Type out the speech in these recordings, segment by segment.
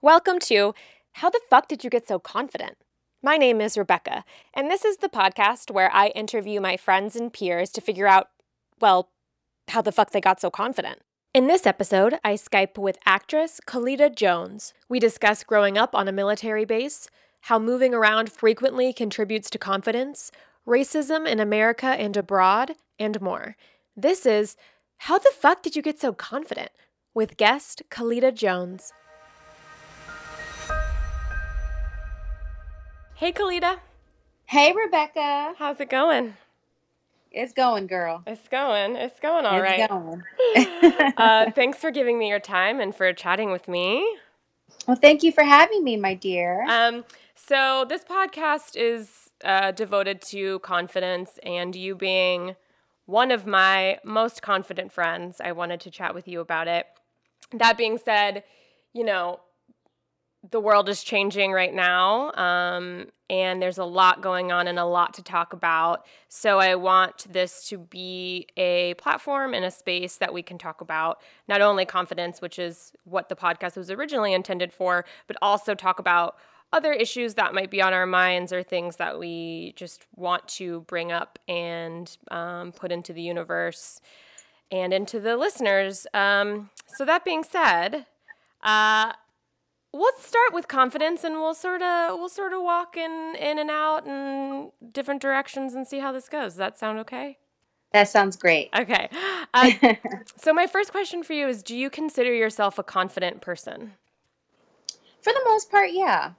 Welcome to How the Fuck Did You Get So Confident? My name is Rebecca, and this is the podcast where I interview my friends and peers to figure out, well, how the fuck they got so confident. In this episode, I Skype with actress Khalida Jones. We discuss growing up on a military base, how moving around frequently contributes to confidence, racism in America and abroad, and more. This is How the Fuck Did You Get So Confident? with guest Khalida Jones. Hey, Khalida. Hey, Rebecca. How's it going? It's going, girl. It's going. It's going all it's right. going. uh, thanks for giving me your time and for chatting with me. well, thank you for having me, my dear. Um, so this podcast is uh, devoted to confidence and you being one of my most confident friends. I wanted to chat with you about it. That being said, you know, the world is changing right now, um, and there's a lot going on and a lot to talk about. So, I want this to be a platform and a space that we can talk about not only confidence, which is what the podcast was originally intended for, but also talk about other issues that might be on our minds or things that we just want to bring up and um, put into the universe and into the listeners. Um, so, that being said, uh, let's start with confidence and we'll sort of we'll sort of walk in in and out in different directions and see how this goes. Does that sound okay? That sounds great. okay. Uh, so my first question for you is do you consider yourself a confident person? For the most part, yeah.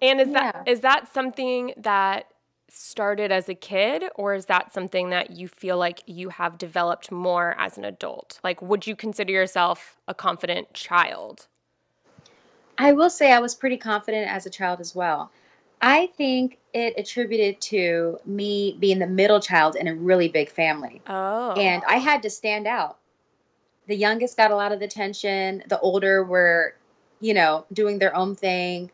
and is that is that something that started as a kid or is that something that you feel like you have developed more as an adult? Like would you consider yourself a confident child I will say I was pretty confident as a child as well. I think it attributed to me being the middle child in a really big family. oh And I had to stand out. The youngest got a lot of the attention, the older were, you know, doing their own thing.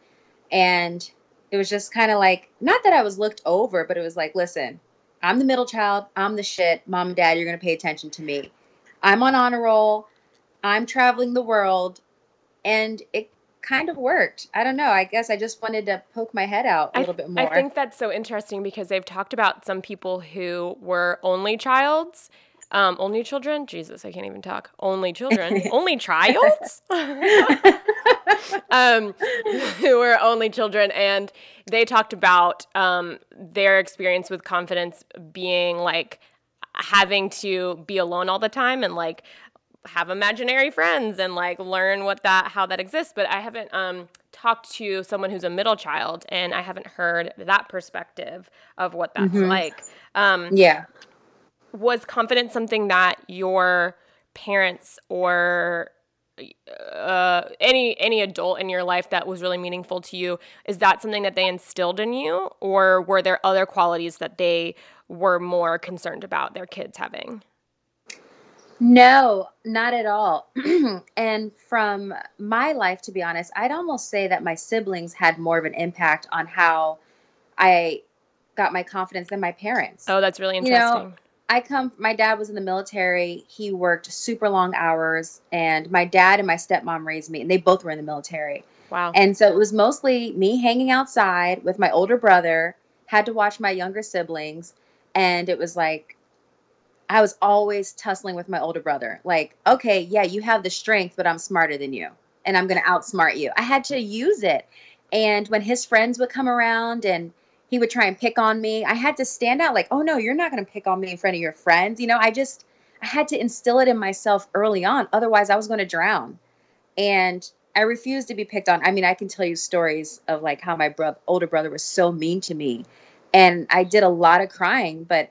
And it was just kind of like, not that I was looked over, but it was like, listen, I'm the middle child. I'm the shit. Mom and dad, you're going to pay attention to me. I'm on honor roll. I'm traveling the world. And it kind of worked. I don't know. I guess I just wanted to poke my head out a little th- bit more. I think that's so interesting because they've talked about some people who were only childs, um, only children. Jesus, I can't even talk. Only children, only childs, um, who were only children, and they talked about um, their experience with confidence being like having to be alone all the time and like have imaginary friends and like learn what that how that exists but i haven't um talked to someone who's a middle child and i haven't heard that perspective of what that's Mhm. like um yeah. was confidence something that your parents or uh, any any adult in your life that was really meaningful to you is that something that they instilled in you or were there other qualities that they were more concerned about their kids having No, not at all. and from my life, to be honest, I'd almost say that my siblings had more of an impact on how I got my confidence than my parents. oh that's really interesting. You know, I come, my dad was in the military. He worked super long hours, and my dad and my stepmom raised me, and they both were in the military. wow And so it was mostly me hanging outside with my older brother, had to watch my younger siblings, and it was like I was always tussling with my older brother. Like, okay, yeah, you have the strength, but I'm smarter than you, and I'm going to outsmart you. I had to use it. And when his friends would come around and he would try and pick on me, I had to stand out like, oh no, you're not going to pick on me in front of your friends. You know, I just, I had to instill it in myself early on. Otherwise, I was going to drown. And I refused to be picked on. I mean, I can tell you stories of like how my bro- older brother was so mean to me. And I did a lot of crying, but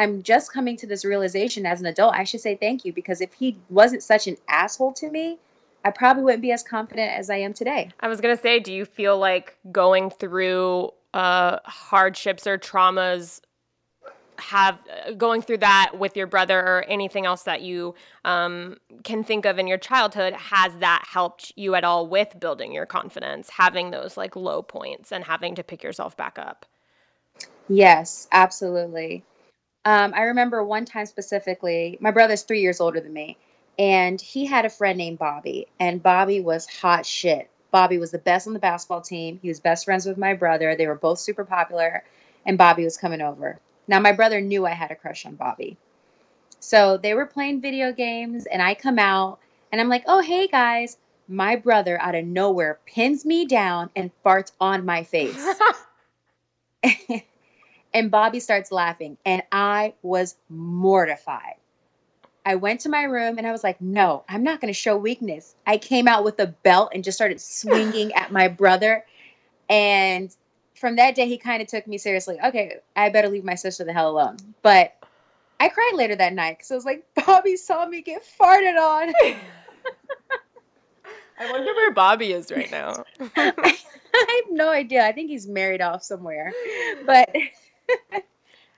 I'm just coming to this realization as an adult. I should say thank you because if he wasn't such an asshole to me, I probably wouldn't be as confident as I am today. I was gonna say, do you feel like going through uh, hardships or traumas have uh, going through that with your brother or anything else that you um, can think of in your childhood has that helped you at all with building your confidence having those like low points and having to pick yourself back up Yes, absolutely. Um, I remember one time specifically, my brother's three years older than me, and he had a friend named Bobby, and Bobby was hot shit. Bobby was the best on the basketball team. He was best friends with my brother. They were both super popular, and Bobby was coming over. Now, my brother knew I had a crush on Bobby. So they were playing video games, and I come out, and I'm like, oh, hey guys. My brother, out of nowhere, pins me down and farts on my face. and Bobby starts laughing, and I was mortified. I went to my room and I was like, no, I'm not going to show weakness. I came out with a belt and just started swinging at my brother. And from that day, he kind of took me seriously. Okay, I better leave my sister the hell alone. But I cried later that night because I was like, Bobby saw me get farted on. I wonder where Bobby is right now. I have no idea. I think he's married off somewhere. But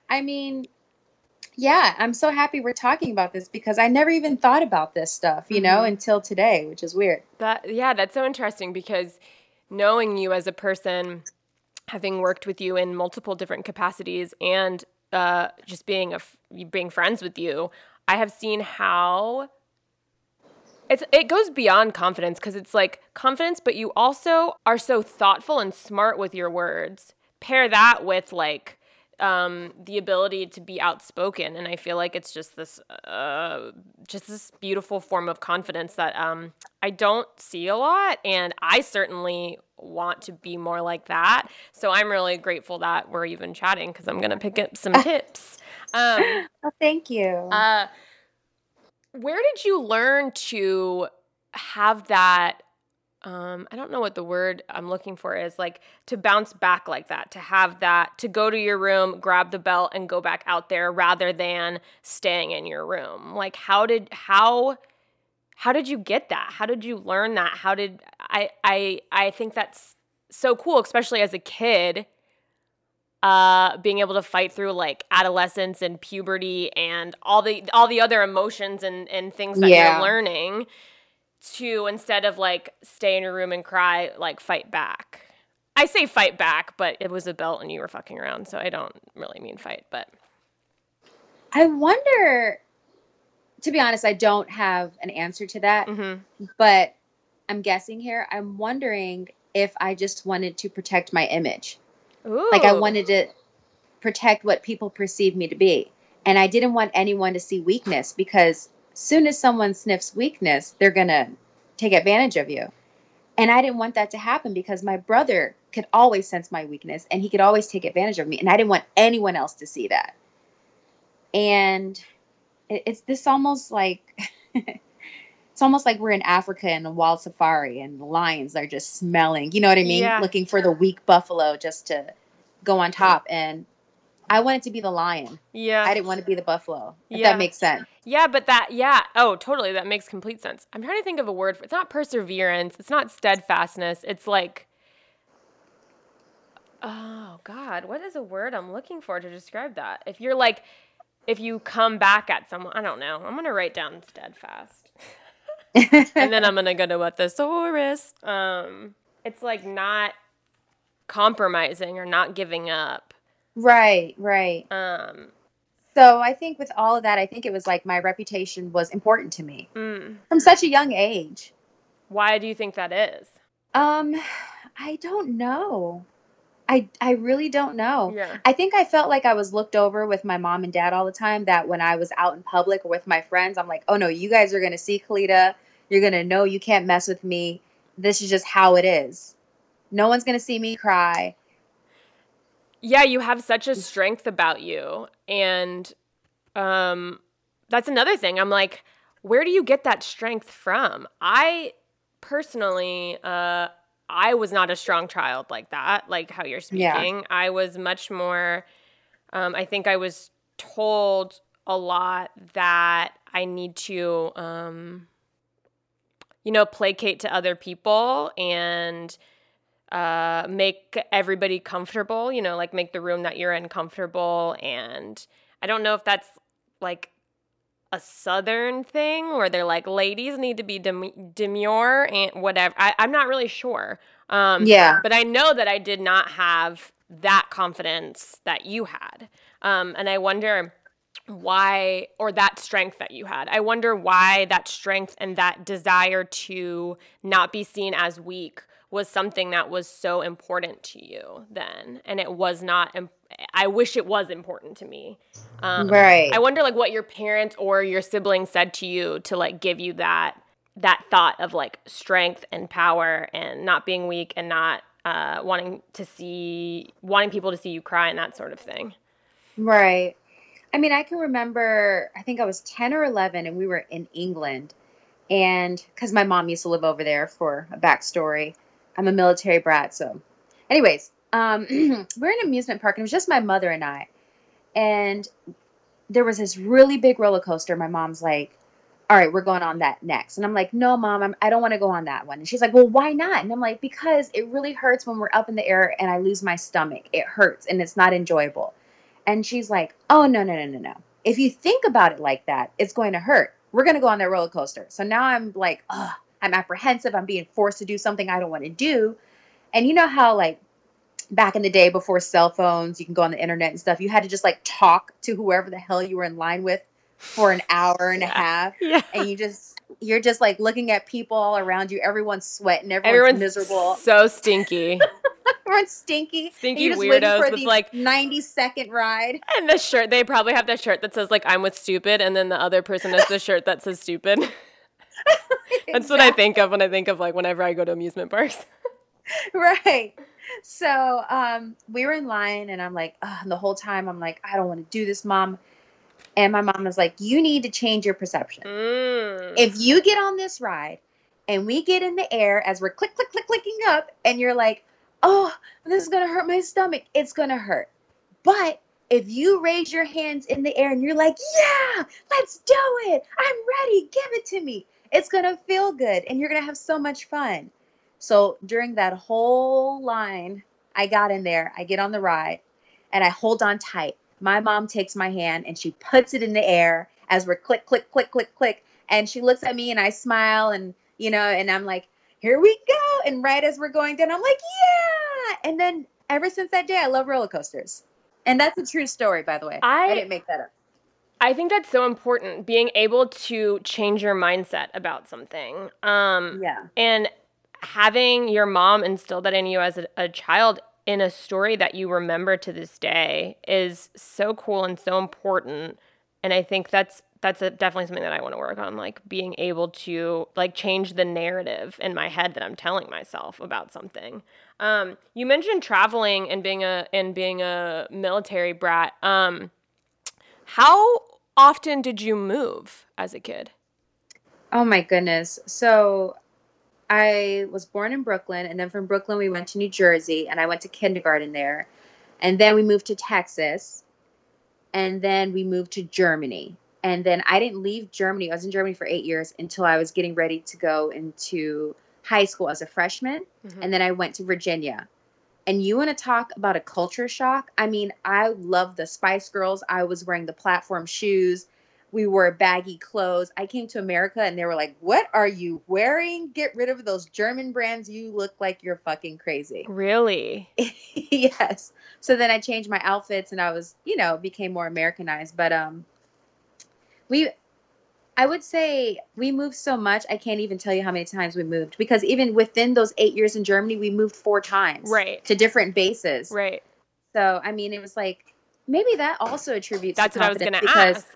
I mean, yeah, I'm so happy we're talking about this because I never even thought about this stuff, you know, mm-hmm. until today, which is weird. That yeah, that's so interesting because knowing you as a person, having worked with you in multiple different capacities, and uh, just being a being friends with you, I have seen how it's it goes beyond confidence because it's like confidence, but you also are so thoughtful and smart with your words. Pair that with like um, the ability to be outspoken, and I feel like it's just this, uh, just this beautiful form of confidence that um, I don't see a lot, and I certainly want to be more like that. So I'm really grateful that we're even chatting because I'm gonna pick up some tips. Um, well, thank you. Uh, where did you learn to have that um, I don't know what the word I'm looking for is like to bounce back like that, to have that, to go to your room, grab the belt, and go back out there rather than staying in your room. Like, how did how how did you get that? How did you learn that? How did I I I think that's so cool, especially as a kid. Uh, being able to fight through like adolescence and puberty and all the all the other emotions and and things that yeah. you're learning to instead of like stay in your room and cry, like fight back. I say fight back, but it was a belt and you were fucking around, so I don't really mean fight, but I wonder to be honest, I don't have an answer to that. Mm-hmm. But I'm guessing here. I'm wondering if I just wanted to protect my image. Ooh. Like I wanted to protect what people perceive me to be. And I didn't want anyone to see weakness because soon as someone sniffs weakness, they're going to take advantage of you. And I didn't want that to happen because my brother could always sense my weakness and he could always take advantage of me. And I didn't want anyone else to see that. And it's this almost like it's almost like we're in Africa in a wild safari and the lions are just smelling, you know what I mean? Yeah. Looking for the weak buffalo just to go on top. And I wanted to be the lion. Yeah. I didn't want to be the buffalo. If yeah. that makes sense. Yeah, but that yeah. Oh, totally. That makes complete sense. I'm trying to think of a word for it's not perseverance, it's not steadfastness. It's like Oh God, what is a word I'm looking for to describe that? If you're like if you come back at someone, I don't know. I'm gonna write down steadfast. and then I'm gonna go to a thesaurus. Um it's like not compromising or not giving up. Right, right. Um, so I think with all of that, I think it was like my reputation was important to me mm. from such a young age. Why do you think that is? Um, I don't know. I I really don't know. Yeah. I think I felt like I was looked over with my mom and dad all the time. That when I was out in public or with my friends, I'm like, oh no, you guys are gonna see Khalida. You're gonna know you can't mess with me. This is just how it is. No one's gonna see me cry. Yeah, you have such a strength about you. And um that's another thing. I'm like, where do you get that strength from? I personally uh I was not a strong child like that, like how you're speaking. Yeah. I was much more um I think I was told a lot that I need to um you know placate to other people and uh, make everybody comfortable, you know, like make the room that you're in comfortable. And I don't know if that's like a southern thing where they're like ladies need to be dem- demure and whatever. I, am not really sure. Um, yeah. But I know that I did not have that confidence that you had. Um, and I wonder why, or that strength that you had. I wonder why that strength and that desire to not be seen as weak was something that was so important to you then and it was not i wish it was important to me. Um, right. I wonder like what your parents or your siblings said to you to like give you that that thought of like strength and power and not being weak and not uh, wanting to see wanting people to see you cry and that sort of thing. Right. I mean i can remember i think i was 10 or 11 and we were in england and because my mom used to live over there for a backstory i'm a military brat so anyways um, we're in an amusement park and it was just my mother and i and there was this really big roller coaster my mom's like all right, we're going on that next. And I'm like, no, mom, I'm, I don't want to go on that one. And she's like, well, why not? And I'm like, because it really hurts when we're up in the air and I lose my stomach. It hurts and it's not enjoyable. And she's like, oh, no, no, no, no, no. If you think about it like that, it's going to hurt. We're going to go on that roller coaster. So now I'm like, oh, I'm apprehensive. I'm being forced to do something I don't want to do. And you know how, like, back in the day before cell phones, you can go on the internet and stuff, you had to just like talk to whoever the hell you were in line with for an hour and yeah. a half yeah. and you just you're just like looking at people all around you everyone's sweating everyone's, everyone's miserable so stinky everyone's stinky stinky weirdos with like 90 second ride and the shirt they probably have the shirt that says like i'm with stupid and then the other person has the shirt that says stupid that's what i think of when i think of like whenever i go to amusement parks right so um, we were in line and i'm like the whole time i'm like i don't want to do this mom and my mom was like, You need to change your perception. Mm. If you get on this ride and we get in the air as we're click, click, click, clicking up, and you're like, Oh, this is going to hurt my stomach, it's going to hurt. But if you raise your hands in the air and you're like, Yeah, let's do it. I'm ready. Give it to me. It's going to feel good and you're going to have so much fun. So during that whole line, I got in there, I get on the ride, and I hold on tight my mom takes my hand and she puts it in the air as we're click, click, click, click, click. And she looks at me and I smile and, you know, and I'm like, here we go. And right as we're going down, I'm like, yeah. And then ever since that day, I love roller coasters. And that's a true story, by the way. I, I didn't make that up. I think that's so important, being able to change your mindset about something. Um, yeah. And having your mom instill that in you as a, a child in a story that you remember to this day is so cool and so important and i think that's that's a, definitely something that i want to work on like being able to like change the narrative in my head that i'm telling myself about something um, you mentioned traveling and being a and being a military brat um, how often did you move as a kid oh my goodness so I was born in Brooklyn, and then from Brooklyn we went to New Jersey, and I went to kindergarten there, and then we moved to Texas, and then we moved to Germany, and then I didn't leave Germany. I was in Germany for eight years until I was getting ready to go into high school as a freshman, mm-hmm. and then I went to Virginia. And you want to talk about a culture shock? I mean, I love the Spice Girls. I was wearing the platform shoes we wore baggy clothes. I came to America and they were like, What are you wearing? Get rid of those German brands. You look like you're fucking crazy. Really? yes. So then I changed my outfits and I was, you know, became more Americanized. But um we I would say we moved so much, I can't even tell you how many times we moved because even within those eight years in Germany, we moved four times. Right. To different bases. Right. So I mean it was like maybe that also attributes That's what I was gonna ask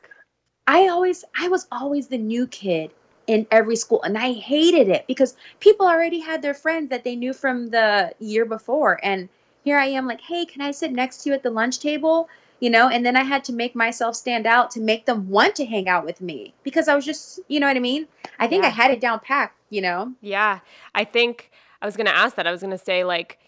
I always I was always the new kid in every school and I hated it because people already had their friends that they knew from the year before and here I am like, "Hey, can I sit next to you at the lunch table?" You know, and then I had to make myself stand out to make them want to hang out with me because I was just, you know what I mean? I think yeah. I had it down packed, you know. Yeah. I think I was going to ask that. I was going to say like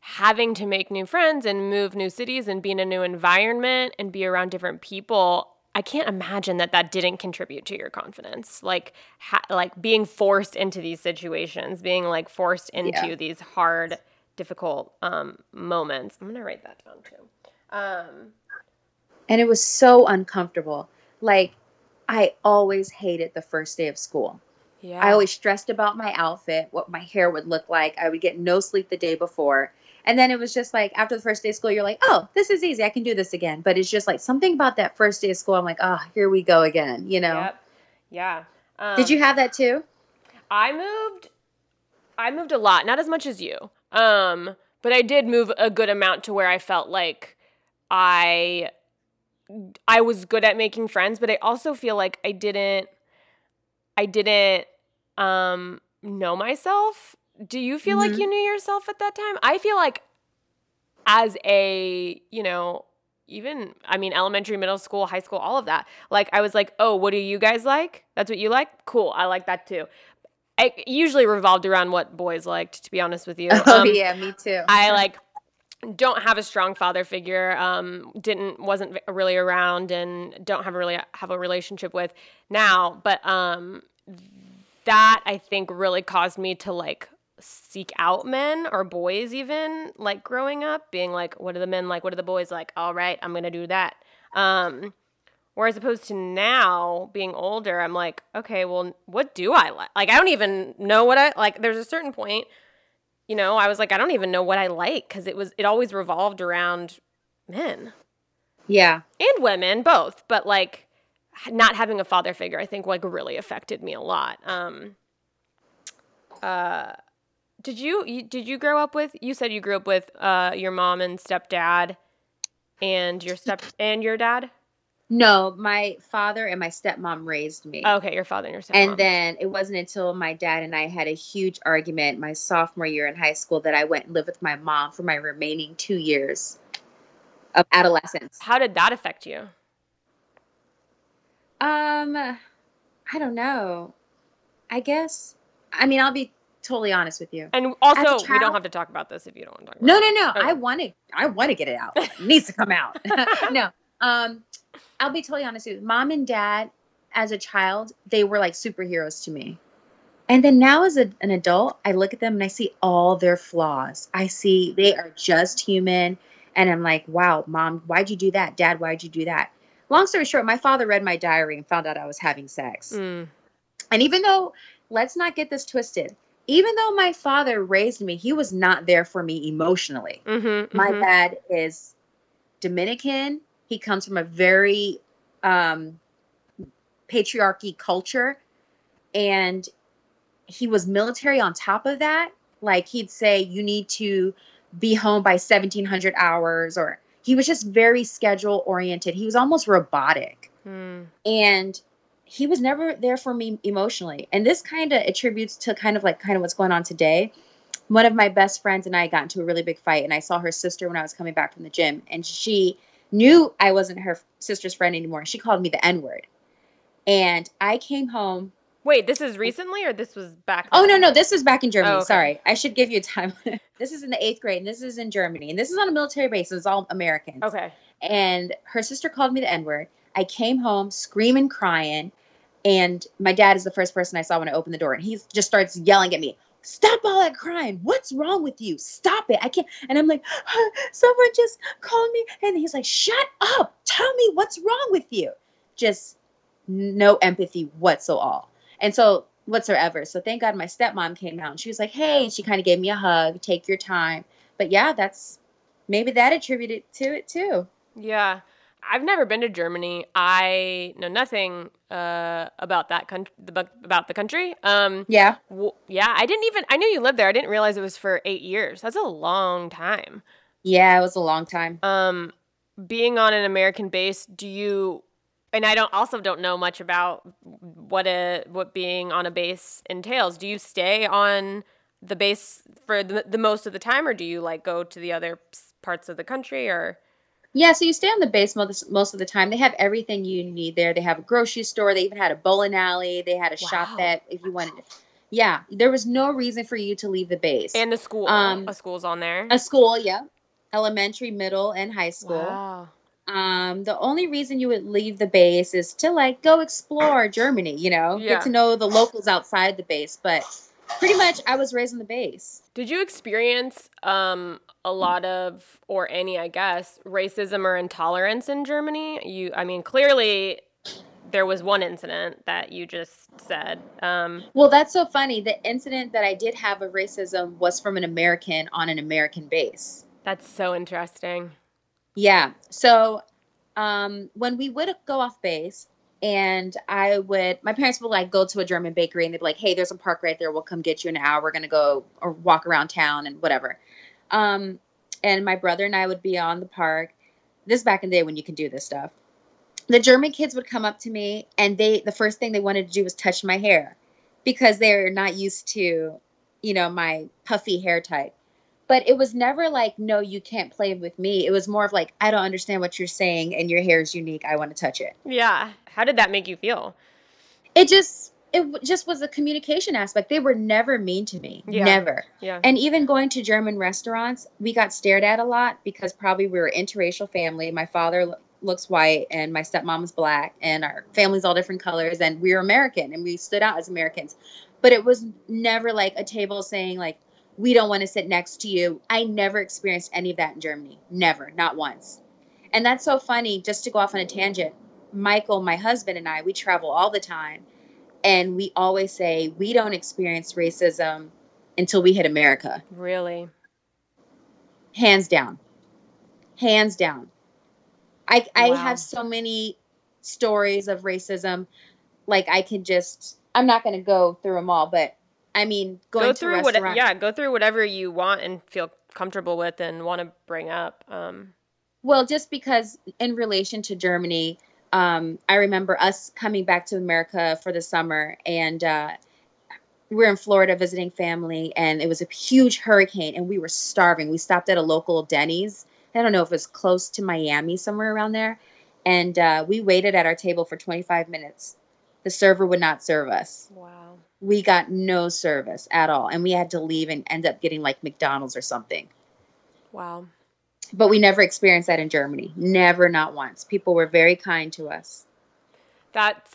having to make new friends and move new cities and be in a new environment and be around different people I can't imagine that that didn't contribute to your confidence. Like, ha- like being forced into these situations, being like forced into yeah. these hard, difficult um, moments. I'm gonna write that down too. Um, and it was so uncomfortable. Like, I always hated the first day of school. Yeah. I always stressed about my outfit, what my hair would look like. I would get no sleep the day before. And then it was just like after the first day of school, you're like, oh, this is easy. I can do this again. But it's just like something about that first day of school. I'm like, oh, here we go again, you know? Yep. Yeah. Um, Did you have that too? I moved I moved a lot, not as much as you. Um, but I did move a good amount to where I felt like I I was good at making friends, but I also feel like I didn't I didn't um know myself. Do you feel Mhm. like you knew yourself at that time? I feel like as a, you know, even I mean elementary, middle school, high school, all of that. Like I was like, "Oh, what do you guys like? That's what you like? Cool. I like that too." I usually revolved around what boys liked, to be honest with you. Oh Um, yeah, me too. I like don't have a strong father figure. Um, didn't wasn't really around, and don't have a really have a relationship with now. But um, that I think really caused me to like seek out men or boys even like growing up being like what are the men like what are the boys like all right i'm gonna do that um whereas opposed to now being older i'm like okay well what do i like like i don't even know what i like there's a certain point you know i was like i don't even know what i like because it was it always revolved around men. Yeah. and women both but like not having a father figure i think like really affected me a lot. Um uh did you, you did you grow up with you said you grew up with uh your mom and stepdad and your step and your dad No, my father and my stepmom raised me. okay your father and your stepmom And then it wasn't until my dad and I had a huge argument my sophomore year in high school that I went and lived with my mom for my remaining two years of adolescence. how did that affect you Um, I don't know. I guess. I mean, I'll be totally honest with you. and also we don't have to talk about this if you don't want to talk about No, no, no. Okay. I want to. I want to get it out. It needs to come out. no. Um, I'll be totally honest with you. Mom and dad, as a child, they were like superheroes to me. And then now, as a, an adult, I look at them and I see all their flaws. I see they are just human. And I'm like, wow, mom, why'd you do that? Dad, why'd you do that? Long story short, my father read my diary and found out I was having sex. Mm, And even though, let's not get this twisted, even though my father raised me, he was not there for me emotionally. mm-hmm, My mhm. dad is Dominican. He comes from a very um, patriarchy culture. And he was military on top of that. Like he'd say, you need to be home by 1700 hours, or he was just very schedule oriented. He was almost robotic Mm, and he was never there for me emotionally and this kind of attributes to kind of like kind of what's going on today one of my best friends and i got into a really big fight and i saw her sister when i was coming back from the gym and she knew i wasn't her sister's friend anymore. She called me the n word and i came home. Wait this is recently or this was back oh no no this is back in germany. Oh, okay. sorry. I should give you a time. This is in the eighth grade and this is in germany. And this is on a military base. It's all americans. Okay. And her sister called me the N word. I came home screaming, crying, and my dad is the first person I saw when I opened the door, and he just starts yelling at me. Stop all that crying. What's wrong with you? Stop it. I can't. And I'm like, someone just called me. And he's like, shut up. Tell me what's wrong with you. Just no empathy whatsoever. And so, whatsoever. So, thank God my stepmom came out and she was like, hey, she kind of gave me a hug, take your time. But yeah, that's maybe that attributed to it too. Yeah. I've never been to Germany. I know nothing uh, about that country, about the country. Um, Yeah. w- yeah, I didn't even. I knew you lived there. I didn't realize it was for eight years. That's a long time. Yeah, it was a long time. Um, being on an American base, do you? And I don't also don't know much about what a what being on a base entails. Do you stay on the base for the, the most of the time, or do you like go to the other parts of the country? Or Yeah, so you stay on the base most, most of the time. They have everything you need there. They have a grocery store. They even had a bowling alley. They had a Wow. shop that if you wanted. Yeah, there was no reason for you to leave the base. and the school, Um, a school's on there. a school, yeah, elementary, middle, and high school. Wow. Um, the only reason you would leave the base is to like go explore Germany. You know, Yeah. get to know the locals outside the base. But pretty much, I was raised on the base. Did you experience um, a lot of, or any, I guess, racism or intolerance in Germany? You, I mean, clearly there was one incident that you just said. Um, Well, that's so funny. The incident that I did have of racism was from an American on an American base. that's so interesting. Yeah. So um, when we would go off base, and I would my parents would like go to a German bakery and they'd be like, "Hey, there's a park right there. We'll come get you in an hour. We're gonna go or walk around town and whatever." Um, and my brother and I would be on the park. This is back in the day when you can do this stuff. The German kids would come up to me and they the first thing they wanted to do was touch my hair because they're not used to, you know, my puffy hair type. But it was never like, no, you can't play with me. It was more of like, I don't understand what you're saying and your hair is unique. I want to touch it. Yeah. How did that make you feel? It just it just was a communication aspect. They were never mean to me. Yeah. Never. Yeah. And even going to German restaurants, we got stared at a lot because probably we were interracial family. My father looks white and my stepmom is black and our family's all different colors and we were American and we stood out as Americans. But it was never like a table saying like we don't want to sit next to you. I never experienced any of that in Germany. Never, not once. And that's so funny just to go off on a tangent. Michael, my husband and I, we travel all the time and we always say we don't experience racism until we hit America. really? Hands down. Hands down. I I Wow. have so many stories of racism. Like I can just I'm not going to go through them all, but I mean, going Go through what yeah, go through whatever you want and feel comfortable with and want to bring up. Um Well, just because in relation to Germany, um, I remember us coming back to America for the summer, and uh, we were in Florida visiting family, and it was a huge hurricane, and we were starving. We stopped at a local Denny's. I don't know if it was close to Miami, somewhere around there, and uh, we waited at our table for 25 minutes. The server would not serve us. wow. We got no service at all, and we had to leave and end up getting like McDonald's or something Wow. but we never experienced that in Germany. Never, not once. People were very kind to us. That's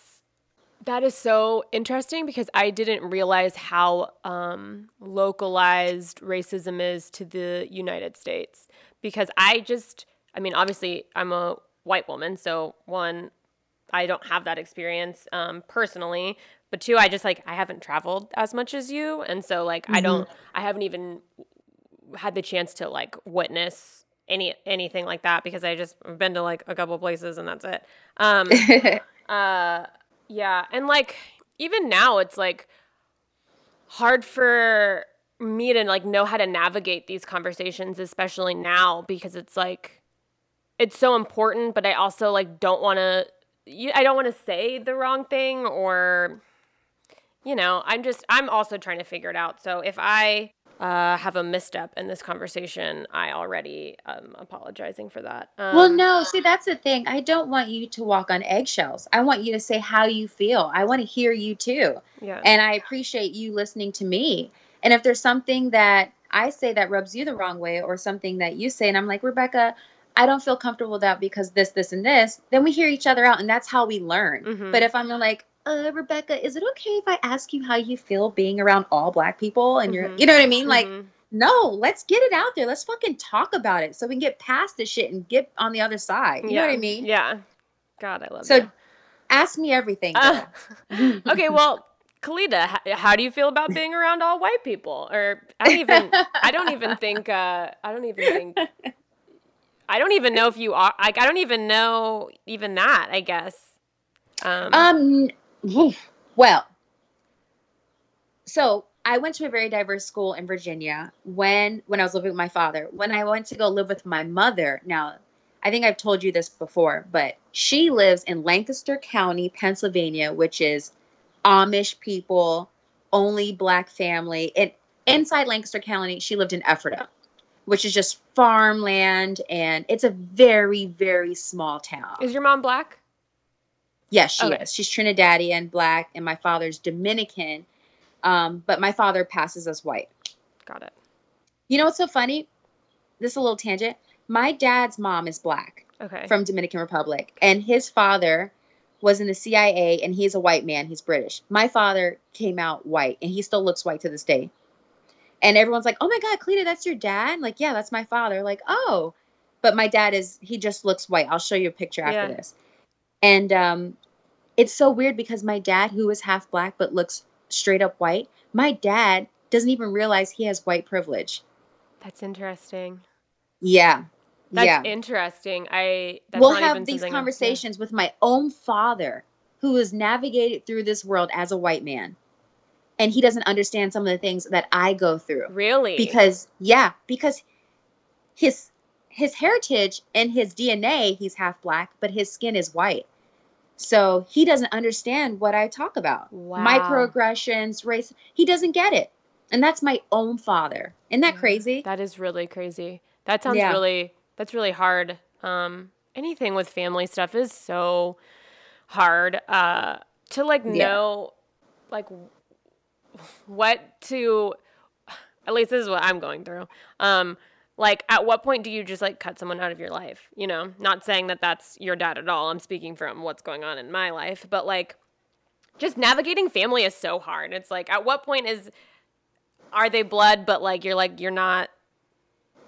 that is so interesting because I didn't realize how um, localized racism is to the United States. Because I just, I mean, obviously, I'm a white woman, so one, I don't have that experience um, personally. But two, I just like I haven't traveled as much as you, and so like I don't, I haven't even had the chance to like witness any anything like that because I just I've been to like a couple places and that's it. Um, uh yeah and like even now it's like hard for me to like know how to navigate these conversations especially now because it's like it's so important but i also like don't want to i don't want to say the wrong thing or you know i'm just i'm also trying to figure it out so if i uh, have a misstep in this conversation i already am apologizing for that um, well, no, see, that's the thing. I don't want you to walk on eggshells. I want you to say how you feel. I want to hear you too. yeah And I appreciate you listening to me. And if there's something that I say that rubs you the wrong way, or something that you say, and I'm like, Rebecca, I don't feel comfortable with that because this, this, and this, then we hear each other out, and that's how we learn. Mhm. But if I'm like, uh, Rebecca, is it okay if I ask you how you feel being around all black people? And you're, Mhm. you know what I mean? Like, Mhm. no, let's get it out there. Let's fucking talk about it so we can get past this shit and get on the other side. You know what I mean? Yeah. God, I love it. So, you. Ask me everything. Uh, okay, well, Khalida, how do you feel about being around all white people? Or I don't even, I don't even think, uh, I don't even think, I don't even know if you are, like, I don't even know even that, I guess. Um, Um, well, so I went to a very diverse school in Virginia when when I was living with my father. When I went to go live with my mother, now I think I've told you this before, but she lives in Lancaster County, Pennsylvania, which is Amish people, only black family. And inside Lancaster County, she lived in Ephrata, which is just farmland, and it's a very very small town. is your mom black? Yes, she Okay. is. She's Trinidadian, black, and my father's Dominican. Um, but my father passes as white. Got it. You know what's so funny? This is a little tangent. My dad's mom is black Okay. from Dominican Republic, and his father was in the CIA, and he's a white man. He's British. My father came out white, and he still looks white to this day. And everyone's like, "Oh my God, Khalida, that's your dad?" Like, yeah, that's my father. Like, oh, but my dad is he just looks white. I'll show you a picture after Yeah. this. And um, it's so weird because my dad, who is half black but looks straight up white, my dad doesn't even realize he has white privilege. That's interesting. Yeah. That's yeah. interesting. I, that's we'll have these conversations with my own father who has navigated through this world as a white man and he doesn't understand some of the things that I go through. Really? Because yeah, because his his heritage and his DNA, he's half black, but his skin is white. So he doesn't understand what I talk about. Wow. Microaggressions, race, he doesn't get it. And that's my own father. Isn't that crazy? That is really crazy. That sounds Yeah. really that's really hard. Um anything with family stuff is so hard uh to like Yeah. know like what to at least this is what I'm going through. Um like at what point do you just like cut someone out of your life, you know? Not saying that that's your dad at all. I'm speaking from what's going on in my life, but like just navigating family is so hard. It's like at what point is are they blood but like you're like you're not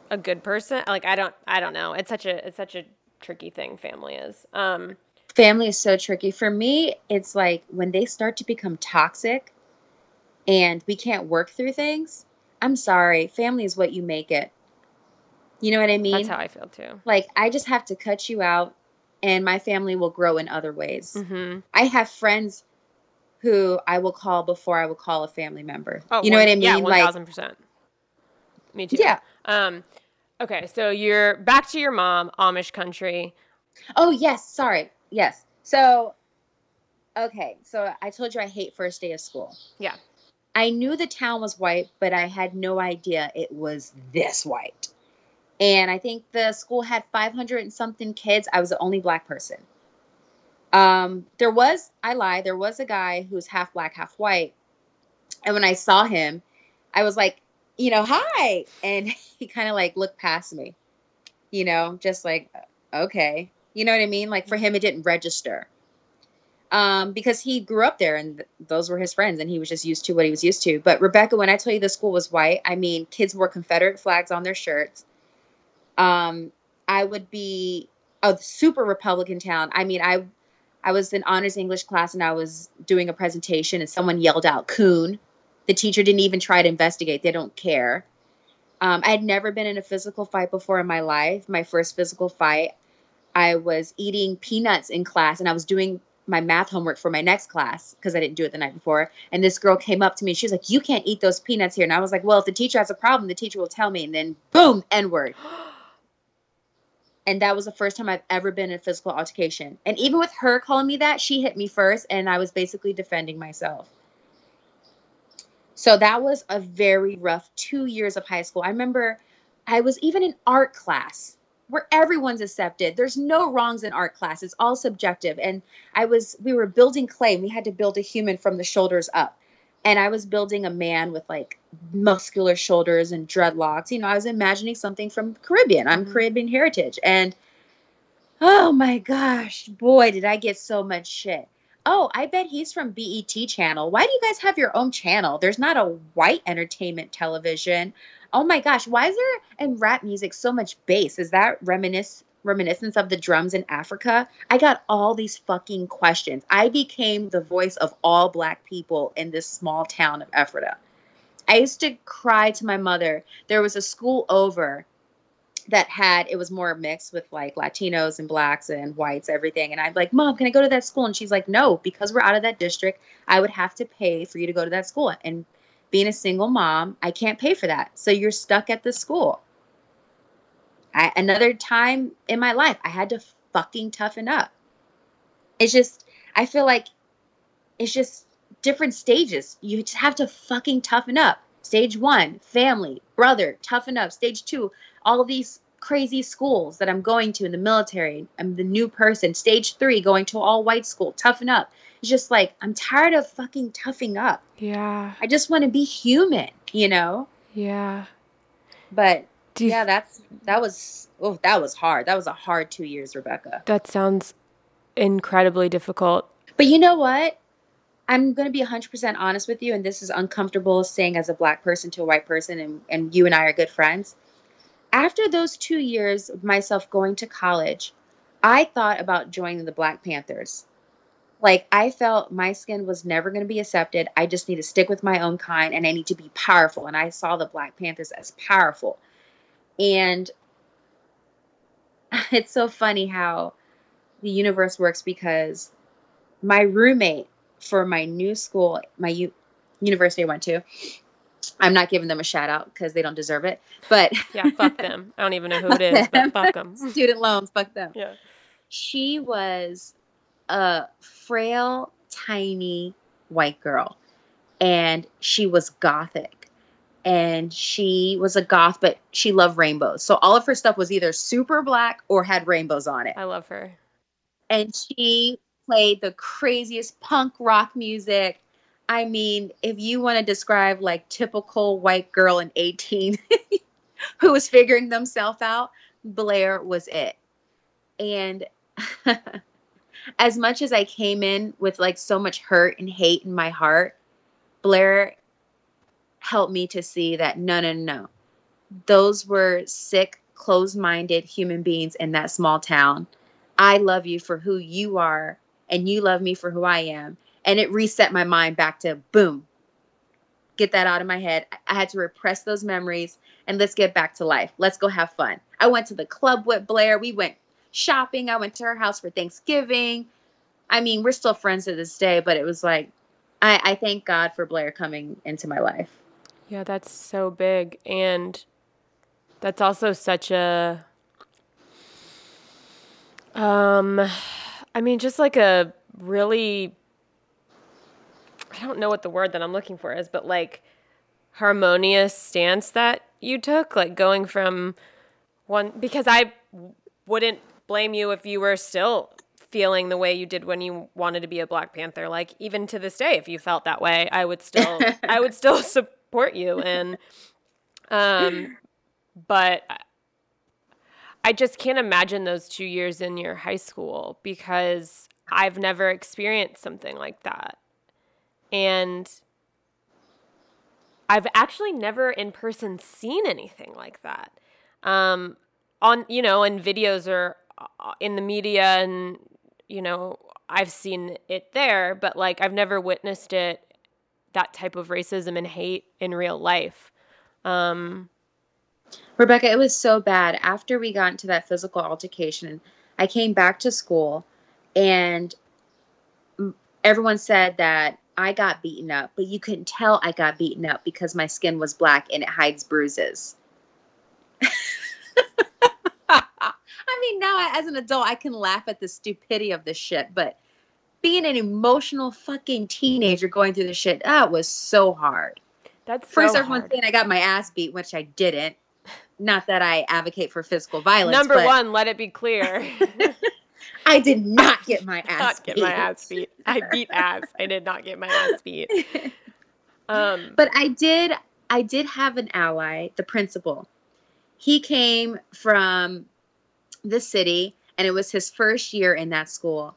a good person like i don't i don't know it's such a it's such a tricky thing family is um family is so tricky. For me, it's like when they start to become toxic and we can't work through things, I'm sorry, family is what you make it. You know what I mean? that's how i feel too like I just have to cut you out and my family will grow in other ways. mm-hmm. I have friends who I will call before I will call a family member. oh you know one- what I mean? yeah 1000% me too Yeah. um okay so you're back to your mom amish country Oh yes, sorry. Yes. So okay, so I told you I hate first day of school. Yeah. I knew the town was white, but I had no idea it was this white. And I think the school had 500 and something kids. I was the only black person. Um, there was, I lied, there was a guy who was half black, half white. And when I saw him, I was like, you know, hi. And he kind of like looked past me, you know, just like, okay. You know what I mean? Like for him, it didn't register. Um, because he grew up there and th- those were his friends and he was just used to what he was used to. But Rebecca, when I tell you the school was white, I mean, kids wore Confederate flags on their shirts. Um, I would be a super Republican town. I mean, I I was in honors English class and I was doing a presentation and someone yelled out coon. The teacher didn't even try to investigate. They don't care. Um, I had never been in a physical fight before in my life. My first physical fight, I was eating peanuts in class and I was doing my math homework for my next class because I didn't do it the night before. And this girl came up to me and she was like, You can't eat those peanuts here. And I was like, Well, if the teacher has a problem, the teacher will tell me. And then boom, N word. And that was the first time I've ever been in a physical altercation. And even with her calling me that, she hit me first, and I was basically defending myself. So that was a very rough two years of high school. I remember I was even in art class where everyone's accepted. There's no wrongs in art class. It's all subjective. And I was we were building clay we had to build a human from the shoulders up. And I was building a man with like muscular shoulders and dreadlocks. You know, I was imagining something from Caribbean. I'm Mhm. Caribbean heritage. And oh my gosh, boy, did I get so much shit. Oh, I bet he's from BET channel. Why do you guys have your own channel? There's not a white entertainment television. Oh my gosh, why is there in rap music so much bass? Is that reminisce reminiscence of the drums in Africa? I got all these fucking questions. I became the voice of all black people in this small town of Ephrata. I used to cry to my mother. There was a school over that had it was more mixed with like Latinos and blacks and whites, everything. And I'm like, Mom, can I go to that school? And she's like, No, because we're out of that district, I would have to pay for you to go to that school. And being a single mom, I can't pay for that. So you're stuck at the school. I, another time in my life, I had to fucking toughen up. It's just, I feel like it's just different stages. You just have to fucking toughen up. Stage one, family, brother, toughen up. Stage two, all these crazy schools that I'm going to in the military. I'm the new person. Stage three, going to all white school, toughen up. It's just like, I'm tired of fucking toughing up. yeah I just want to be human, you know? yeah But you yeah, that's, that was, oh, that was hard. That was a hard two years, Rebecca. that sounds incredibly difficult But you know what? I'm going to be 100% honest with you, and this is uncomfortable saying as a black person to a white person, and, and you and I are good friends. After those two years of myself going to college, I thought about joining the Black Panthers. Like, I felt my skin was never going to be accepted. I just need to stick with my own kind, and I need to be powerful. And I saw the Black Panthers as powerful. And it's so funny how the universe works because my roommate for my new school, my u- university I went to, I'm not giving them a shout out because they don't deserve it. But yeah, fuck them. I don't even know who it is, but fuck them. Student loans, fuck them. Yeah. She was a frail, tiny white girl, and she was gothic. And she was a goth, but she loved rainbows. So all of her stuff was either super black or had rainbows on it. I love her. And she played the craziest punk rock music I mean, if you want to describe like typical white girl in 18 who was figuring themselves out, Blair was it. And as much as I came in with like so much hurt and hate in my heart, Blair helped me to see that no, no, no. Those were sick, closed minded human beings in that small town. I love you for who you are, and you love me for who I am and it reset my mind back to boom get that out of my head. I had to repress those memories and let's get back to life. Let's go have fun. I went to the club with blair. We went shopping. I went to her house for thanksgiving. I mean we're still friends to this day but it was like i, I thank god for blair coming into my life. Yeah that's so big. And that's also such a um i mean just like a really I don't know what the word that I'm looking for is, but like harmonious stance that you took, like going from one because I wouldn't blame you if you were still feeling the way you did when you wanted to be a Black Panther. Like even to this day, if you felt that way, I would still I would still support you and um but I just can't imagine those 2 years in your high school because I've never experienced something like that. And I've actually never in person seen anything like that. Um, on, you know, in videos or uh, in the media, and, you know, I've seen it there, but like I've never witnessed it, that type of racism and hate in real life. Um, Rebecca, it was so bad. After we got into that physical altercation, I came back to school and everyone said that I got beaten up, but you couldn't tell I got beaten up because my skin was black and it hides bruises. I mean, now as an adult, I can laugh at the stupidity of this shit, but being an emotional fucking teenager going through this shit, that was so hard. That's so first everyone's hard. saying I got my ass beat, which I didn't. Not that I advocate for physical violence. Number one, let it be clear. I did not get my ass not get beat. my ass beat. I beat ass. I did not get my ass beat. Um, But I did I did have an ally, the principal. He came from the city and it was his first year in that school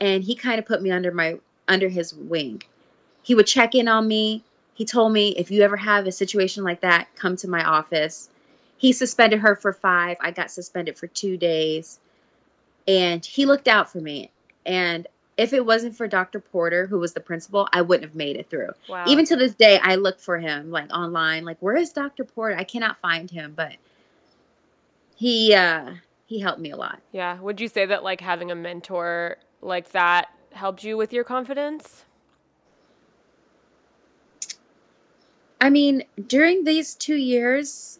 and he kind of put me under my under his wing. He would check in on me. He told me if you ever have a situation like that, come to my office. He suspended her for 5. I got suspended for 2 days. And he looked out for me. And if it wasn't for Dr. Porter, who was the principal, I wouldn't have made it through wow. even to this day i look for him like online like where is dr porter i cannot find him but he uh he helped me a lot yeah. Would you say that like having a mentor like that helped you with your confidence? i mean during these two years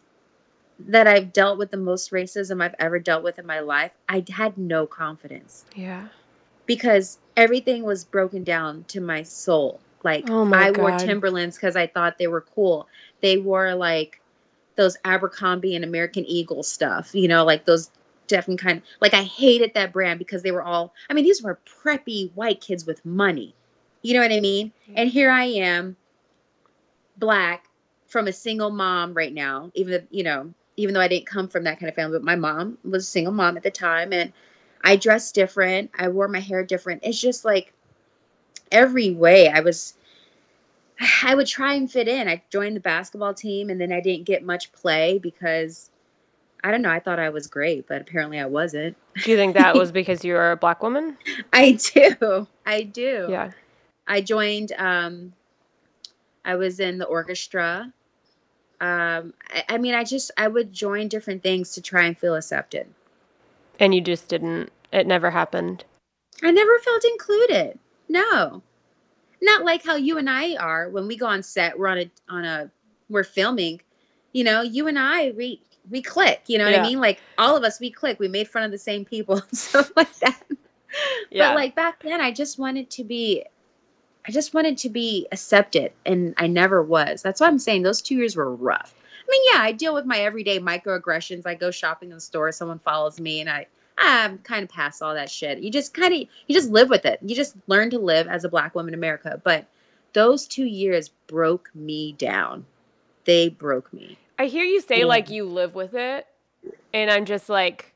that i've dealt with the most racism i've ever dealt with in my life i had no confidence. Yeah. because everything was broken down to my soul. Like Oh my i wore God. timberlands because i thought they were cool. They wore like those abercrombie and american eagle stuff you know like those different kind like i hated that brand because they were all i mean these were preppy white kids with money. You know what i mean? And here i am black from a single mom right now even you know even though i didn't come from that kind of family but my mom was a single mom at the time and i dressed different i wore my hair different it's just like every way i was i would try and fit in i joined the basketball team and then i didn't get much play because i don't know i thought i was great but apparently i wasn't Do you think that was because you were a black woman? i do i do Yeah. I joined. Um, I was in the orchestra. Um, I, I mean, I just I would join different things to try and feel accepted. And you just didn't. It never happened. I never felt included. No. Not like how you and I are when we go on set, we're on a on a we're filming, you know, you and I we we click, you know what Yeah. I mean? Like all of us we click. We made fun of the same people, stuff like that. Yeah. But like back then I just wanted to be I just wanted to be accepted and I never was. That's why I'm saying those 2 years were rough. I mean, yeah, I deal with my everyday microaggressions. I go shopping in the store, someone follows me and I I'm kind of past all that shit. You just kind of you just live with it. You just learn to live as a black woman in America. But those 2 years broke me down. They broke me. I hear you say Yeah. like you live with it, and I'm just like,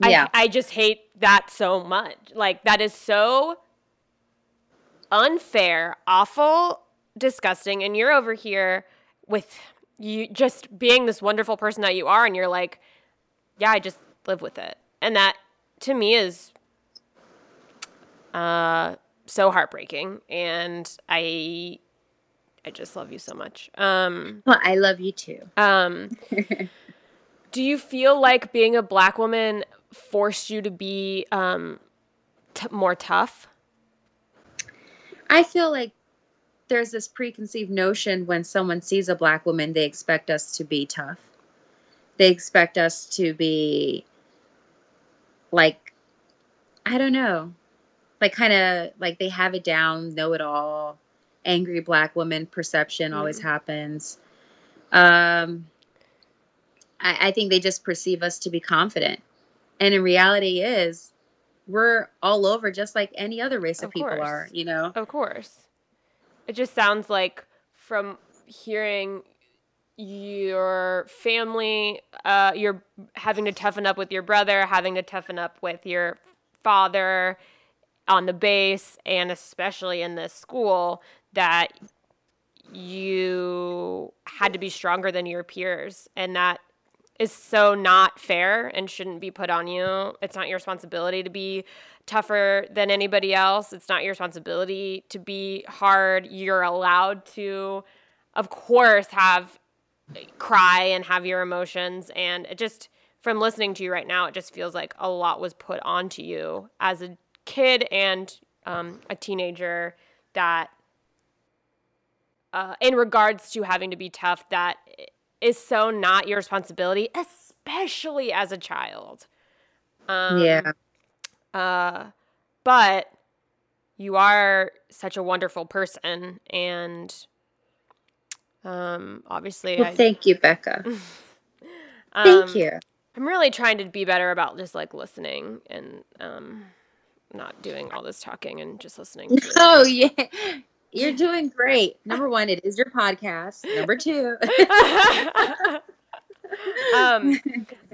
Yeah. I, I just hate that so much. Like that is so unfair, awful, disgusting, and you're over here with you just being this wonderful person that you are, and you're like, yeah, I just live with it, and that to me is uh so heartbreaking, and I I just love you so much. Um. well, I love you too. Um, do you feel like being a black woman forced you to be um, t- more tough? I feel like there's this preconceived notion when someone sees a black woman, they expect us to be tough. They expect us to be like, I don't know, like kind of like they have it down, know it all. Angry black woman perception always happens. Um, I, I think they just perceive us to be confident. And in reality is we're all over just like any other race of, Of people are, you know? Of course. It just sounds like from hearing your family, uh, you're having to toughen up with your brother, having to toughen up with your father on the base, and especially in this school, that you had to be stronger than your peers. And that is so not fair and shouldn't be put on you. It's not your responsibility to be tougher than anybody else. It's not your responsibility to be hard. You're allowed to, of course, have cry and have your emotions. And it just, from listening to you right now, it just feels like a lot was put onto you as a kid and um, a teenager that, uh, in regards to having to be tough, that is so not your responsibility, especially as a child. Um, yeah. uh, but you are such a wonderful person, and um, obviously, Well, I, thank you, Becca. um, Thank you. I'm really trying to be better about just like listening and um, not doing all this talking and just listening. Oh, yeah. You're doing great. Number one, it is your podcast. Number two, um,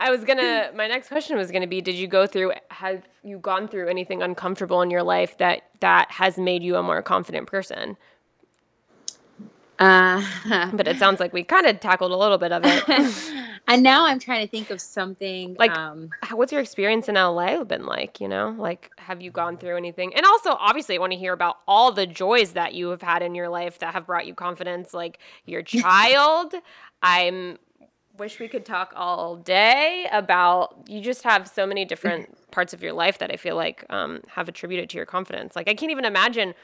I was gonna. My next question was gonna be: Did you go through? Have you gone through anything uncomfortable in your life that that has made you a more confident person? Uh, But it sounds like we kind of tackled a little bit of it. and now I'm trying to think of something Like- um, What's your experience in LA been like? You know, like have you gone through anything? And also, obviously, I want to hear about all the joys that you have had in your life that have brought you confidence, like your child. I'm wish we could talk all day about. You just have so many different parts of your life that I feel like um, have attributed to your confidence. Like I can't even imagine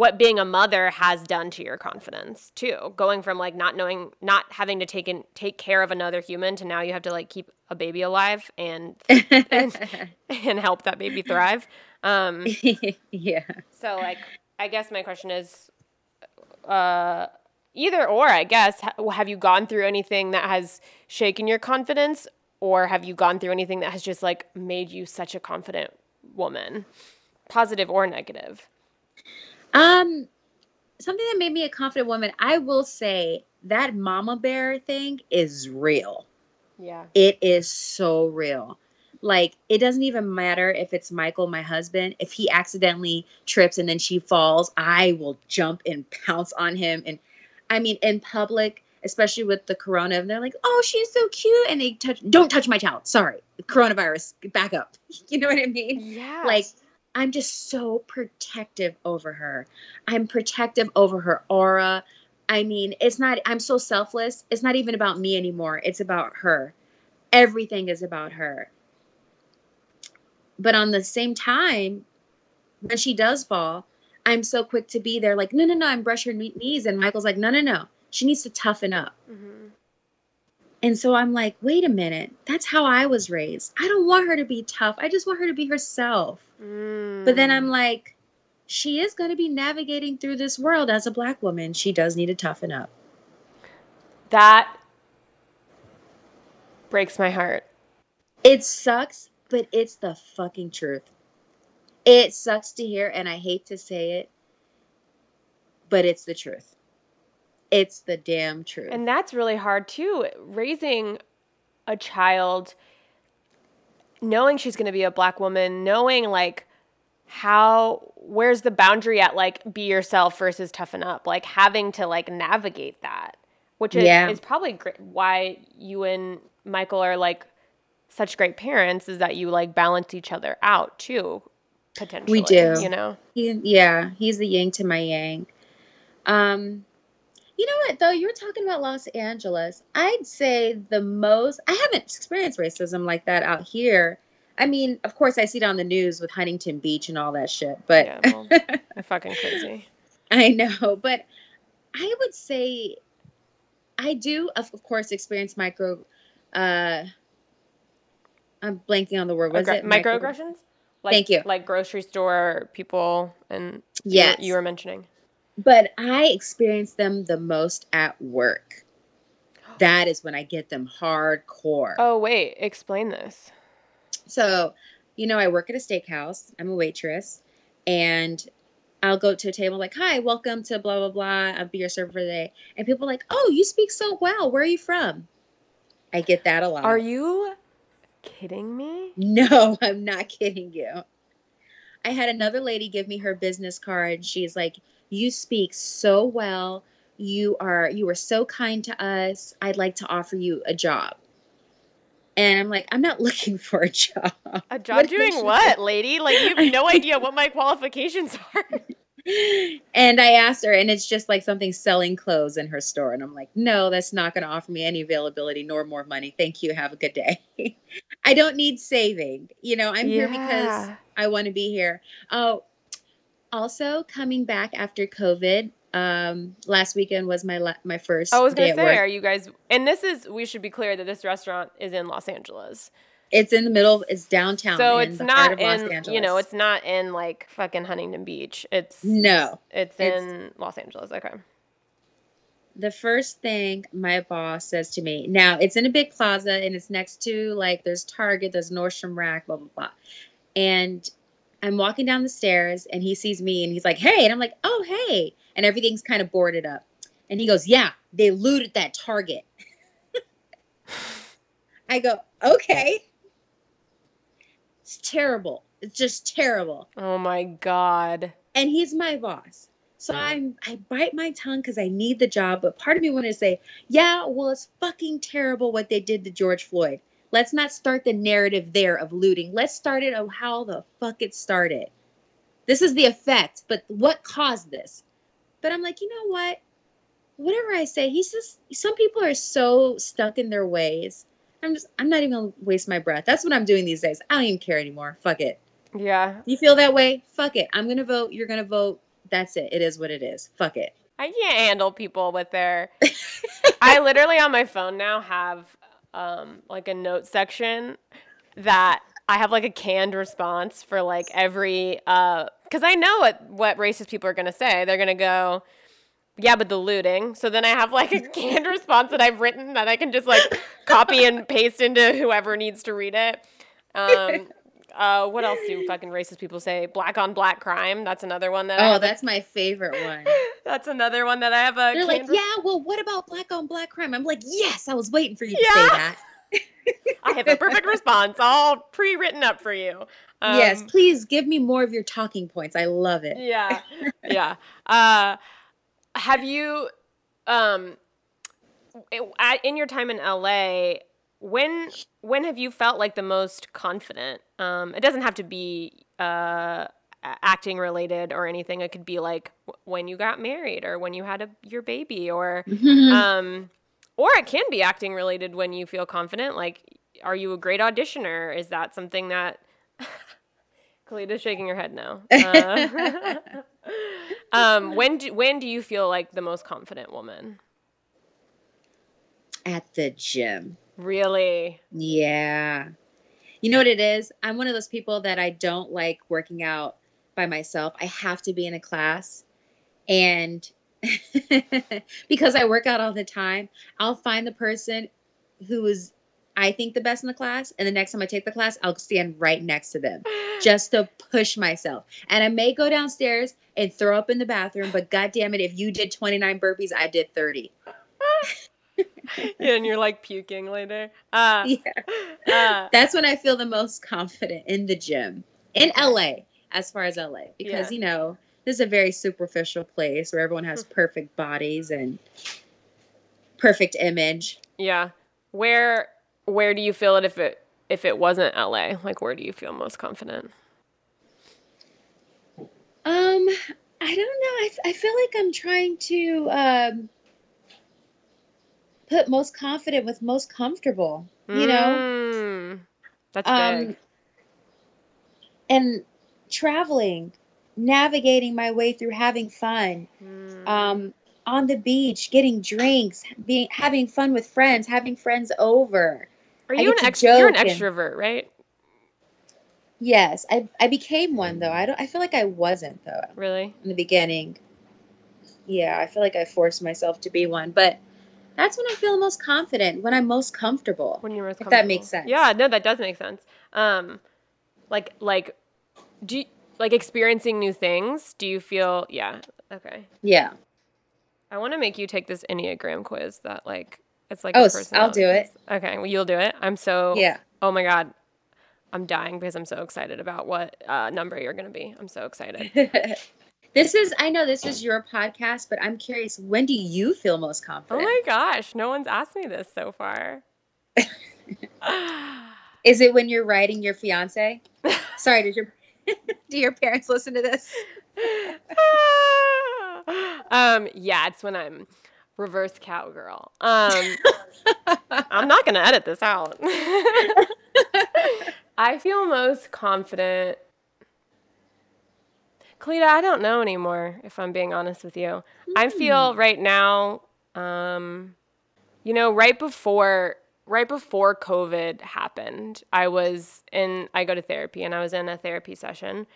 what being a mother has done to your confidence too. Going from like not knowing not having to take in take care of another human to now you have to like keep a baby alive and and, and help that baby thrive. Um yeah. so like i guess my question is uh either or i guess have you gone through anything that has shaken your confidence or have you gone through anything that has just like made you such a confident woman positive or negative Um, something that made me a confident woman. I will say that mama bear thing is real. yeah It is so real. Like it doesn't even matter if it's Michael, my husband. If he accidentally trips and then she falls, I will jump and pounce on him. And I mean, in public, especially with the corona, and they're like, "Oh, she's so cute," and they touch. Don't touch my child. Sorry, coronavirus. Back up. You know what I mean? yeah like i'm just so protective over her. I'm protective over her aura. I mean it's not i'm so selfless. It's not even about me anymore. It's about her. Everything is about her. But on the same time when she does fall, I'm so quick to be there, like, no, no, no, I'm brush her knees. And Michael's like, no, no, no, she needs to toughen up. Mm-hmm. And so I'm like, wait a minute, that's how I was raised. I don't want her to be tough. I just want her to be herself. Mm. But then I'm mm. like, she is going to be navigating through this world as a black woman. She does need to toughen up. That breaks my heart. It sucks, but it's the fucking truth. It sucks to hear, and I hate to say it, but it's the truth. It's the damn truth. And that's really hard too. Raising a child, knowing she's going to be a black woman, knowing like how, where's the boundary at like be yourself versus toughen up, like having to like navigate that, which is, yeah. is probably great, why you and Michael are like such great parents is that you like balance each other out too potentially we do you know he, yeah he's the yang to my yang um you know what though you're talking about los angeles i'd say the most i haven't experienced racism like that out here i mean of course i see it on the news with huntington beach and all that shit but yeah, well, fucking crazy i know but i would say i do of course experience micro uh I'm blanking on the word. Was Aggra- it microaggressions? Like, Thank you. Like grocery store people and you, you were mentioning. But I experience them the most at work. That is when I get them hardcore. Oh, wait, explain this. So, you know, I work at a steakhouse. I'm a waitress, and I'll go to a table like, "Hi, welcome to blah blah blah. I'll be your server for the day." And people are like, "Oh, you speak so well. Where are you from?" I get that a lot. Are you kidding me? No, I'm not kidding you. I had another lady give me her business card. She's like, "You speak so well. You are you are so kind to us. I'd like to offer you a job." And I'm like, I'm not looking for a job. A job what doing what, lady? Like you have no idea what my qualifications are and I asked her, and it's just like something selling clothes in her store. And I'm like, no, that's not going to offer me any availability nor more money. Thank you. Have a good day. I don't need saving. You know, I'm yeah. here because I want to be here. Oh, also coming back after COVID. Um, last weekend was my la- my first. I was going to say, are you guys? And this is we should be clear that this restaurant is in Los Angeles. It's in the middle. It's downtown. So it's not in you know it's not in like fucking Huntington Beach. It's no. It's, it's in Los Angeles. Okay. The first thing my boss says to me now it's in a big plaza and it's next to like there's Target, there's Nordstrom Rack, blah blah blah, and I'm walking down the stairs and he sees me and he's like, "Hey," and I'm like, "Oh hey," and everything's kind of boarded up, and he goes, "Yeah, they looted that Target." I go, "Okay." It's terrible. It's just terrible. Oh my god. And he's my boss. So I'm I bite my tongue because I need the job, but part of me wanted to say, yeah, well, it's fucking terrible what they did to George Floyd. Let's not start the narrative there of looting. Let's start it of how the fuck it started. This is the effect, but what caused this? But I'm like, you know what? Whatever I say, he's just some people are so stuck in their ways I'm just I'm not even gonna waste my breath. That's what I'm doing these days. I don't even care anymore. Fuck it. Yeah. You feel that way? Fuck it. I'm gonna vote. You're gonna vote. That's it. It is what it is. Fuck it. I can't handle people with their. I literally on my phone now have um like a note section that I have like a canned response for like every uh because I know what what racist people are gonna say. They're gonna go yeah, but the looting. So then I have like a canned response that I've written that I can just like copy and paste into whoever needs to read it. Um, uh, what else do fucking racist people say? Black on black crime. That's another one that. Oh, that's my favorite one. that's another one that I have a. They're like, yeah. Well, what about black on black crime? I'm like, yes, I was waiting for you to yeah. say that. I have a perfect response, all pre-written up for you. Um, yes, please give me more of your talking points. I love it. Yeah, yeah. Uh, have you, um, in your time in LA, when when have you felt like the most confident? Um, it doesn't have to be uh, acting related or anything. It could be like when you got married or when you had a, your baby, or um, or it can be acting related when you feel confident. Like, are you a great auditioner? Is that something that Khalida's shaking her head no. Uh, um, when do when do you feel like the most confident woman? At the gym. Really? Yeah. You know what it is? I'm one of those people that I don't like working out by myself. I have to be in a class. And because I work out all the time, I'll find the person who is I think the best in the class, and the next time I take the class, I'll stand right next to them just to push myself. And I may go downstairs and throw up in the bathroom, but god damn it, if you did 29 burpees, I did 30. yeah, and you're like puking later. Uh, yeah. Uh, That's when I feel the most confident in the gym in LA, as far as LA, because, yeah. you know, this is a very superficial place where everyone has perfect bodies and perfect image. Yeah. Where where do you feel it if it if it wasn't LA? Like where do you feel most confident? Um, I don't know. I, I feel like I'm trying to um, put most confident with most comfortable. You know, mm, that's um, big. And traveling, navigating my way through having fun, mm. um, on the beach, getting drinks, being having fun with friends, having friends over. Are you an ex- you're an extrovert, right? Yes, I I became one though. I don't. I feel like I wasn't though. Really? In the beginning. Yeah, I feel like I forced myself to be one, but that's when I feel most confident, when I'm most comfortable. When you're most comfortable. that makes sense. Yeah, no, that does make sense. Um, like like, do you, like experiencing new things? Do you feel? Yeah. Okay. Yeah. I want to make you take this Enneagram quiz that like it's like oh, I'll do it. Okay, well, you'll do it. I'm so yeah. Oh my god, I'm dying because I'm so excited about what uh, number you're going to be. I'm so excited. this is I know this is your podcast, but I'm curious. When do you feel most confident? Oh my gosh, no one's asked me this so far. is it when you're writing your fiance? Sorry, did your do your parents listen to this? um, yeah, it's when I'm reverse cowgirl. Um, I'm not going to edit this out. I feel most confident. Khalida, I don't know anymore, if I'm being honest with you. Mm. I feel hmm. right now, um, you know, right before right before COVID happened, I was in I go to therapy and I was in a therapy session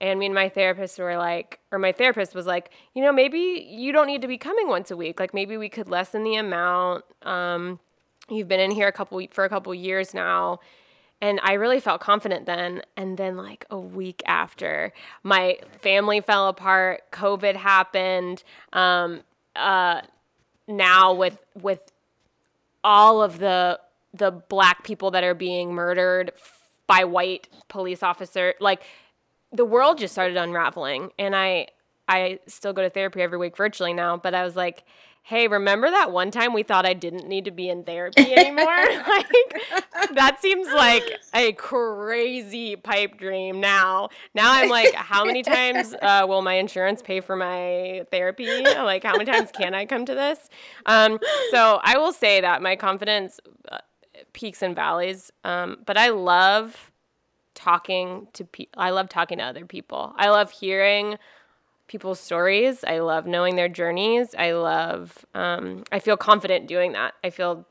and me and my therapist were like, or my therapist was like, you know, maybe you don't need to be coming once a week. Like maybe we could lessen the amount. Um, you've been in here a couple for a couple years now. And I really felt confident then. And then, like a week after, my family fell apart. COVID happened. Um, uh, now with with all of the the black people that are being murdered by white police officer, like the world just started unraveling. And I I still go to therapy every week virtually now, but I was like, "Hey, remember that one time we thought I didn't need to be in therapy anymore?" like that seems like a crazy pipe dream now. Now I'm like, "How many times uh, will my insurance pay for my therapy? Like how many times can I come to this?" Um, so I will say that my confidence uh, peaks and valleys, um, but I love talking to people. I love talking to other people. I love hearing people's stories. I love knowing their journeys. I love. Um, I feel confident doing that. I feel.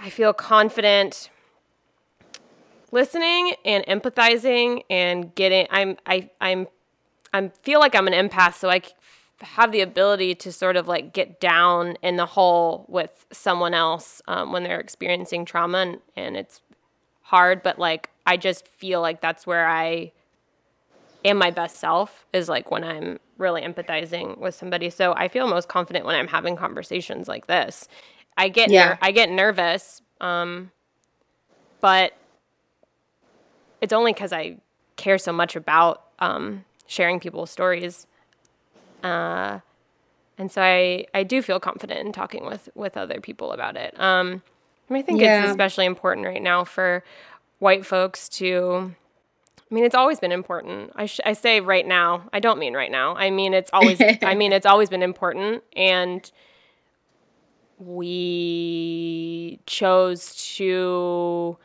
I feel confident listening and empathizing and getting. I'm. I. I'm. I feel like I'm an empath, so I have the ability to sort of like get down in the hole with someone else um, when they're experiencing trauma and, and it's hard, but like I just feel like that's where I am my best self is like when I'm really empathizing with somebody. So I feel most confident when I'm having conversations like this. I get yeah. ner- I get nervous, um, but it's only because I care so much about um, sharing people's stories. Uh, and so I, I do feel confident in talking with, with other people about it. Um, I think yeah. it's especially important right now for white folks to. I mean, it's always been important. I, sh- I say right now. I don't mean right now. I mean, it's always. I mean, it's always been important, and we chose to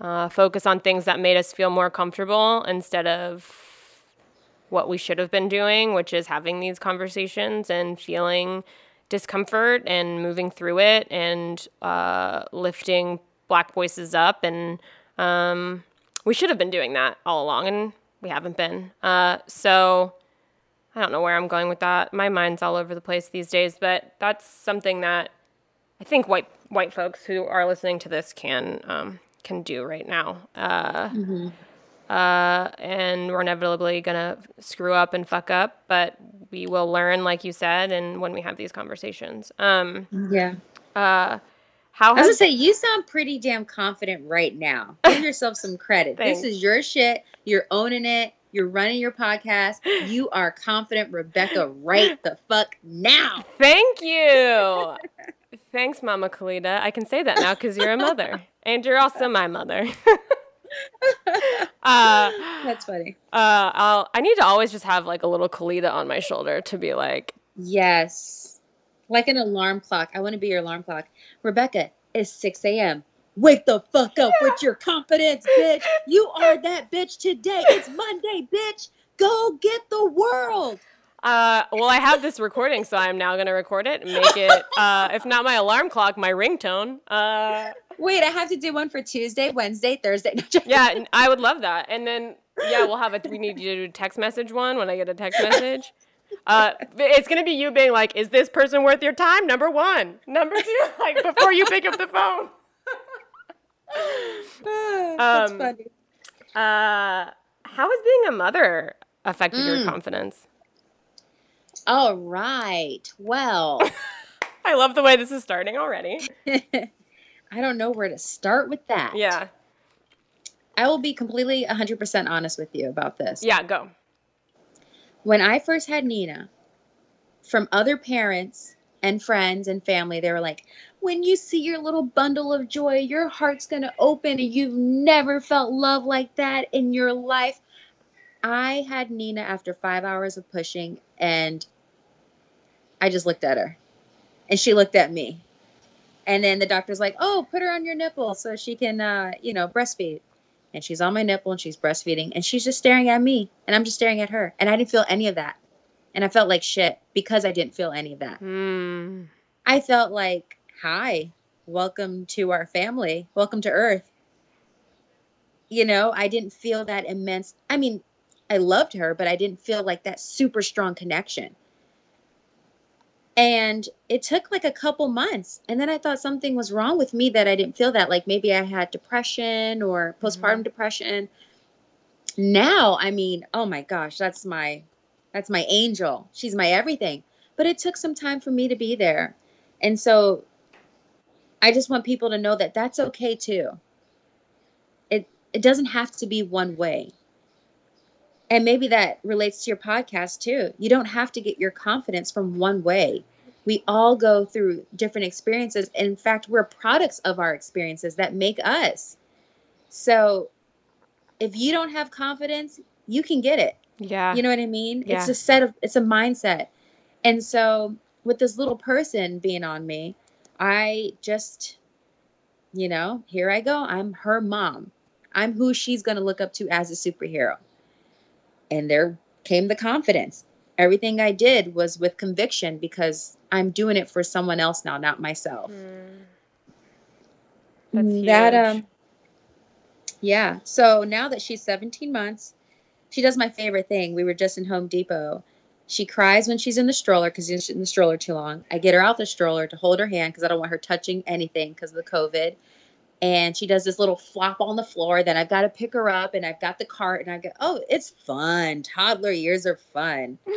uh, focus on things that made us feel more comfortable instead of what we should have been doing, which is having these conversations and feeling discomfort and moving through it and uh, lifting black voices up. And um, we should have been doing that all along, and we haven't been. Uh, so I don't know where I'm going with that. My mind's all over the place these days, but that's something that I think white white folks who are listening to this can um, can do right now. Uh, mm-hmm. uh, and we're inevitably gonna screw up and fuck up, but we will learn, like you said, and when we have these conversations. Um, yeah. Uh, how has- I was gonna say you sound pretty damn confident right now. Give yourself some credit. this is your shit. You're owning it. You're running your podcast. You are confident, Rebecca, right the fuck now. Thank you. Thanks, Mama Khalida. I can say that now because you're a mother. and you're also my mother. uh, That's funny. Uh, I'll, I need to always just have like a little Khalida on my shoulder to be like, yes, like an alarm clock. I want to be your alarm clock. Rebecca, it's 6 a.m. Wake the fuck up yeah. with your confidence, bitch. You are that bitch today. It's Monday, bitch. Go get the world. Uh, well, I have this recording, so I'm now gonna record it and make it, uh, if not my alarm clock, my ringtone. Uh, Wait, I have to do one for Tuesday, Wednesday, Thursday. yeah, I would love that. And then, yeah, we'll have a. We need you to do a text message one when I get a text message. Uh, it's gonna be you being like, "Is this person worth your time?" Number one, number two, like before you pick up the phone. That's um, funny. Uh, how has being a mother affected mm. your confidence? All right. Well, I love the way this is starting already. I don't know where to start with that. Yeah. I will be completely 100% honest with you about this. Yeah, go. When I first had Nina, from other parents and friends and family, they were like, when you see your little bundle of joy, your heart's going to open and you've never felt love like that in your life. I had Nina after five hours of pushing, and I just looked at her, and she looked at me. And then the doctor's like, "Oh, put her on your nipple so she can, uh, you know, breastfeed." And she's on my nipple and she's breastfeeding, and she's just staring at me, and I'm just staring at her, and I didn't feel any of that, and I felt like shit because I didn't feel any of that. Mm. I felt like, "Hi, welcome to our family, welcome to Earth." You know, I didn't feel that immense. I mean, I loved her, but I didn't feel like that super strong connection. And it took like a couple months. And then I thought something was wrong with me that I didn't feel that. Like maybe I had depression or postpartum mm-hmm. depression. Now, I mean, oh my gosh, that's my that's my angel. She's my everything. But it took some time for me to be there. And so I just want people to know that that's okay too. It it doesn't have to be one way and maybe that relates to your podcast too. You don't have to get your confidence from one way. We all go through different experiences. In fact, we're products of our experiences that make us. So if you don't have confidence, you can get it. Yeah. You know what I mean? Yeah. It's a set of it's a mindset. And so with this little person being on me, I just you know, here I go. I'm her mom. I'm who she's going to look up to as a superhero and there came the confidence. Everything I did was with conviction because I'm doing it for someone else now, not myself. Mm. That's huge. That um yeah. So now that she's 17 months, she does my favorite thing. We were just in Home Depot. She cries when she's in the stroller because she's in the stroller too long. I get her out the stroller to hold her hand because I don't want her touching anything because of the COVID and she does this little flop on the floor. Then I've got to pick her up, and I've got the cart, and I go, "Oh, it's fun. Toddler years are fun."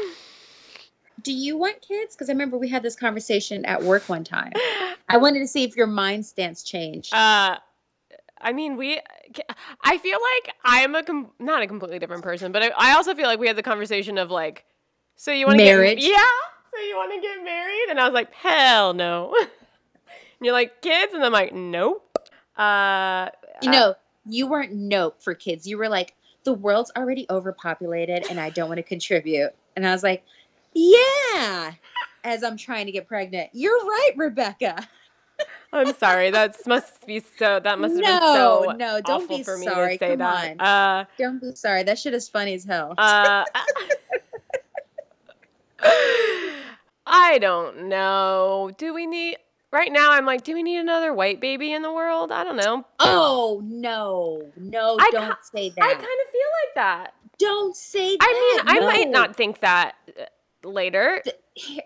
Do you want kids? Because I remember we had this conversation at work one time. I wanted to see if your mind stance changed. Uh, I mean, we. I feel like I'm a com- not a completely different person, but I, I also feel like we had the conversation of like, so you want to marriage? Get, yeah. So you want to get married? And I was like, hell no. and you're like, kids, and I'm like, nope. Uh, you know, uh, you weren't nope for kids. You were like, the world's already overpopulated and I don't want to contribute. And I was like, yeah, as I'm trying to get pregnant. You're right, Rebecca. I'm sorry. That must be so. That must have no, been so no, no, don't be for me sorry. to say Come that. on. Uh, Don't be sorry. That shit is funny as hell. uh, I don't know. Do we need right now? I'm like, do we need another white baby in the world? I don't know. oh no, no, I don't ca- say that. I kind of feel like that. don't say that. I mean, that. I might not think that uh, later. Here-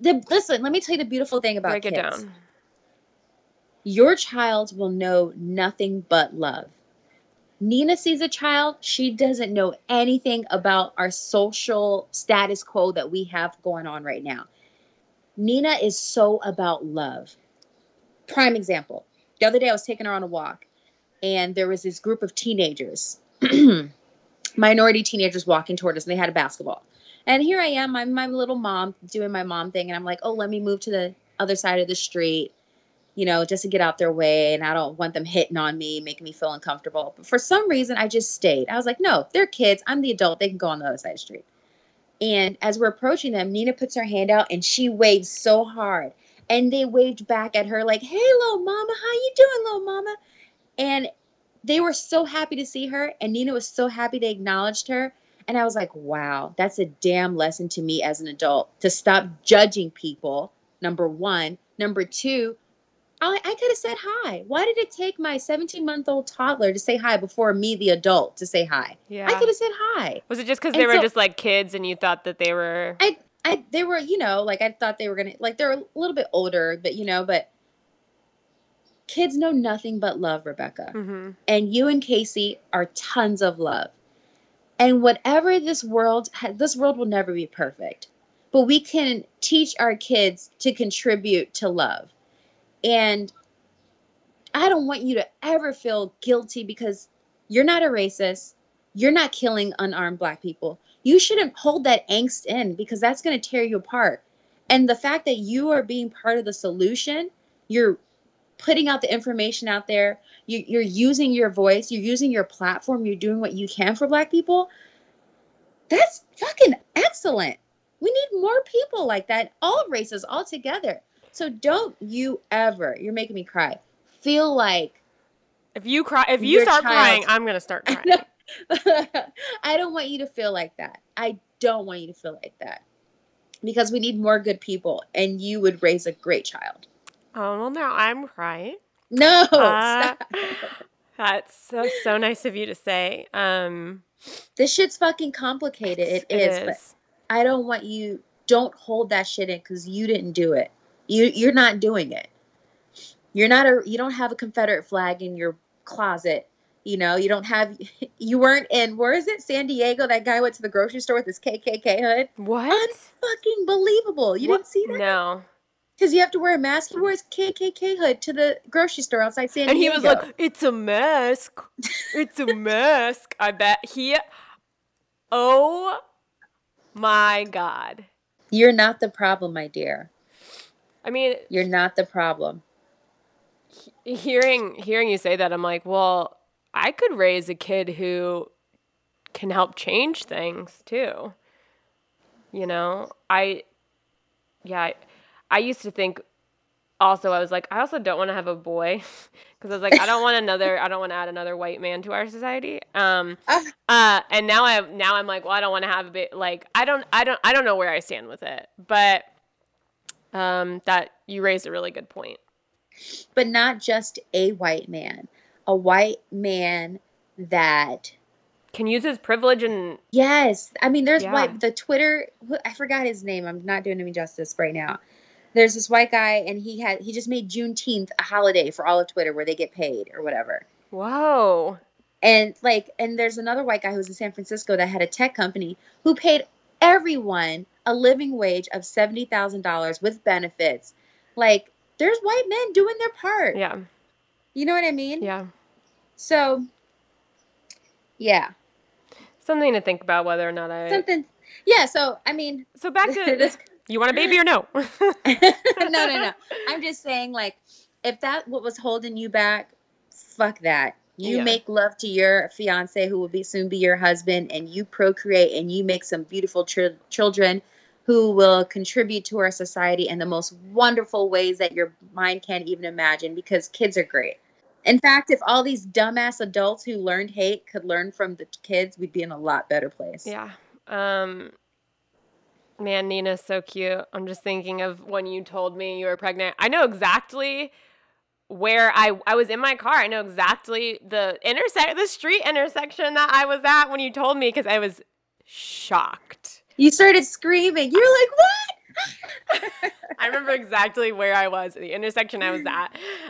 The, listen, let me tell you the beautiful thing about Break it down. Your child will know nothing but love. Nina sees a child, she doesn't know anything about our social status quo that we have going on right now. Nina is so about love. Prime example. The other day I was taking her on a walk and there was this group of teenagers, minority teenagers walking toward us and they had a basketball. And here I am, I'm my little mom doing my mom thing and I'm like, "Oh, let me move to the other side of the street." you know, just to get out their way. And I don't want them hitting on me, making me feel uncomfortable. But for some reason, I just stayed. I was like, no, they're kids. I'm the adult. They can go on the other side of the street. And as we're approaching them, Nina puts her hand out and she waves so hard. And they waved back at her like, hey, little mama, how you doing, little mama? And they were so happy to see her. And Nina was so happy they acknowledged her. And I was like, wow, that's a damn lesson to me as an adult to stop judging people, number one. Number two, I, I could have said hi. Why did it take my 17 month old toddler to say hi before me, the adult, to say hi? Yeah. I could have said hi. Was it just because they were so- just like kids and you thought that they were? I, I, they were, you know, like I thought they were gonna, like they're a little bit older, but you know, but kids know nothing but love, Rebecca. hmm And you and Casey are tons of love. And whatever this world, this world will never be perfect, but we can teach our kids to contribute to love. And I don't want you to ever feel guilty because you're not a racist. You're not killing unarmed black people. You shouldn't hold that angst in because that's going to tear you apart. And the fact that you are being part of the solution, you're putting out the information out there, you, you're using your voice, you're using your platform, you're doing what you can for black people. That's fucking excellent. We need more people like that, all races, all together. So don't you ever, you're making me cry, feel like If you cry, if you start child- crying, I'm gonna start crying. I don't want you to feel like that. I don't want you to feel like that. Because we need more good people and you would raise a great child. Oh well, now I'm crying. No. Uh, stop. That's so so nice of you to say. Um, This shit's fucking complicated. It is, but I don't want you don't hold that shit in cuz you didn't do it. You you're not doing it. You're not a you don't have a Confederate flag in your closet. You know, you don't have you weren't in where is it? San Diego. That guy went to the grocery store with his KKK hood. What? Unfucking believable. You What? didn't see that? No. Because you have to wear a mask. He wore his KKK hood to the grocery store outside San Diego. And he was like, "It's a mask. It's a mask." I bet he. Oh my god. You're not the problem, my dear. I mean, You're not the problem. hearing hearing you say that, I'm like, well, I could raise a kid who can help change things too. You know, I yeah, I, I used to think also I was like I also don't want to have a boy because I was like I don't want another I don't want to add another white man to our society. Um Ah. uh and now I now I'm like well I don't want to have a bit like I don't I don't I don't know where I stand with it. But um that you raised a really good point. But not just a white man. A white man that Can use his privilege and Yes, I mean, there's Yeah. white. The Twitter, I forgot his name. I'm not doing him justice right now. There's this white guy, and he had he just made Juneteenth a holiday for all of Twitter, where they get paid or whatever. whoa. And like, and there's another white guy who was in San Francisco that had a tech company who paid everyone a living wage of seventy thousand dollars with benefits. Like, there's white men doing their part. Yeah. You know what I mean? Yeah. So, yeah, Something to think about whether or not I something. Yeah. So, I mean, So back to this you want a baby or no? no, no, no. I'm just saying, like, if that what was holding you back, fuck that. You Yeah. make love to your fiance, who will be soon be your husband, and you procreate and you make some beautiful chil- children. who will contribute to our society in the most wonderful ways that your mind can't even imagine because kids are great. In fact, if all these dumbass adults who learned hate could learn from the kids, we'd be in a lot better place. Yeah. Um man, Nina's so cute. I'm just thinking of when you told me you were pregnant. I know exactly where I I was in my car. I know exactly the intersect the street intersection that I was at when you told me because I was shocked. You started screaming. You're like, "What?" I remember exactly where I was, the intersection I was at.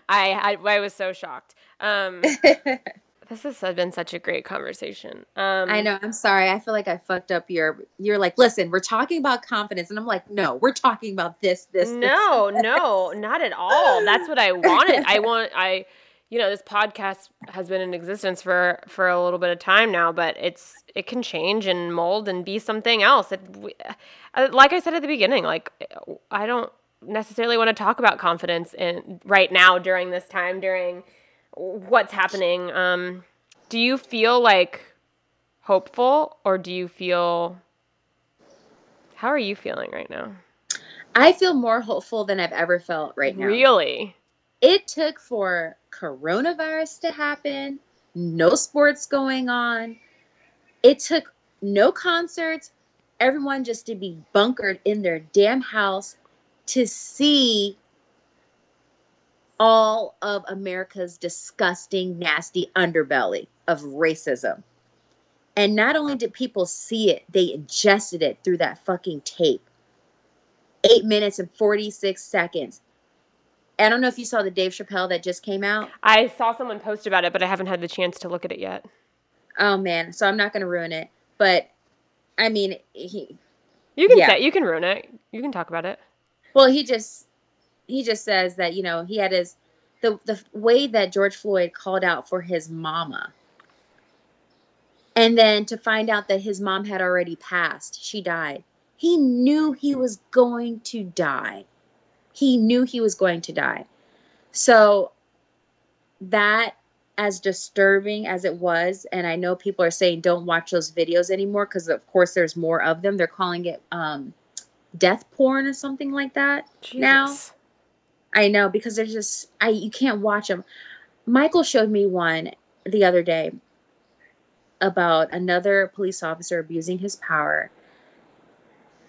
I I, I was so shocked. Um, this has been such a great conversation. Um, I know. I'm sorry. I feel like I fucked up your. You're like, listen, we're talking about confidence, and I'm like, no, we're talking about this, this. No, this. no, not at all. That's what I wanted. I want. I, you know, this podcast has been in existence for for a little bit of time now, but it's it can change and mold and be something else. It, uh, like I said at the beginning, like I don't necessarily want to talk about confidence in right now during this time during what's happening. Um, do you feel like hopeful or do you feel how are you feeling right now? I feel more hopeful than I've ever felt right now. Really? It took for coronavirus to happen, no sports going on. It took no concerts, everyone just to be bunkered in their damn house to see all of America's disgusting, nasty underbelly of racism. And not only did people see it, they ingested it through that fucking tape. Eight minutes and 46 seconds. I don't know if you saw the Dave Chappelle that just came out. I saw someone post about it, but I haven't had the chance to look at it yet. Oh man, so I'm not going to ruin it. But I mean, he. You can yeah. say you can ruin it. You can talk about it. Well, he just he just says that you know he had his the the way that George Floyd called out for his mama. And then to find out that his mom had already passed, she died. He knew he was going to die. He knew he was going to die. So that as disturbing as it was and i know people are saying don't watch those videos anymore because of course there's more of them they're calling it um, death porn or something like that Jesus. now I know because there's just I you can't watch them. Michael showed me one the other day about another police officer abusing his power.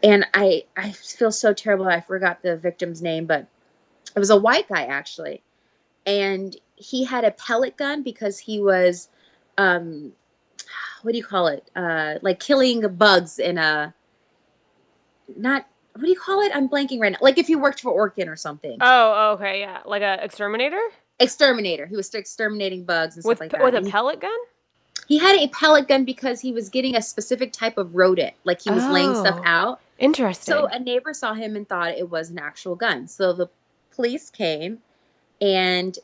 And I I feel so terrible. I forgot the victim's name, but it was a white guy actually. And he had a pellet gun because he was um what do you call it? Uh like killing bugs in a not what do you call it? I'm blanking right now. Like if you worked for Orkin or something. Oh, oh okay, yeah, like a exterminator. Exterminator. He was exterminating bugs and with, stuff like that. With a pellet gun. He had a pellet gun because he was getting a specific type of rodent. Like he was oh, laying stuff oh, out. Interesting. So a neighbor saw him and thought it was an actual gun. So the police came and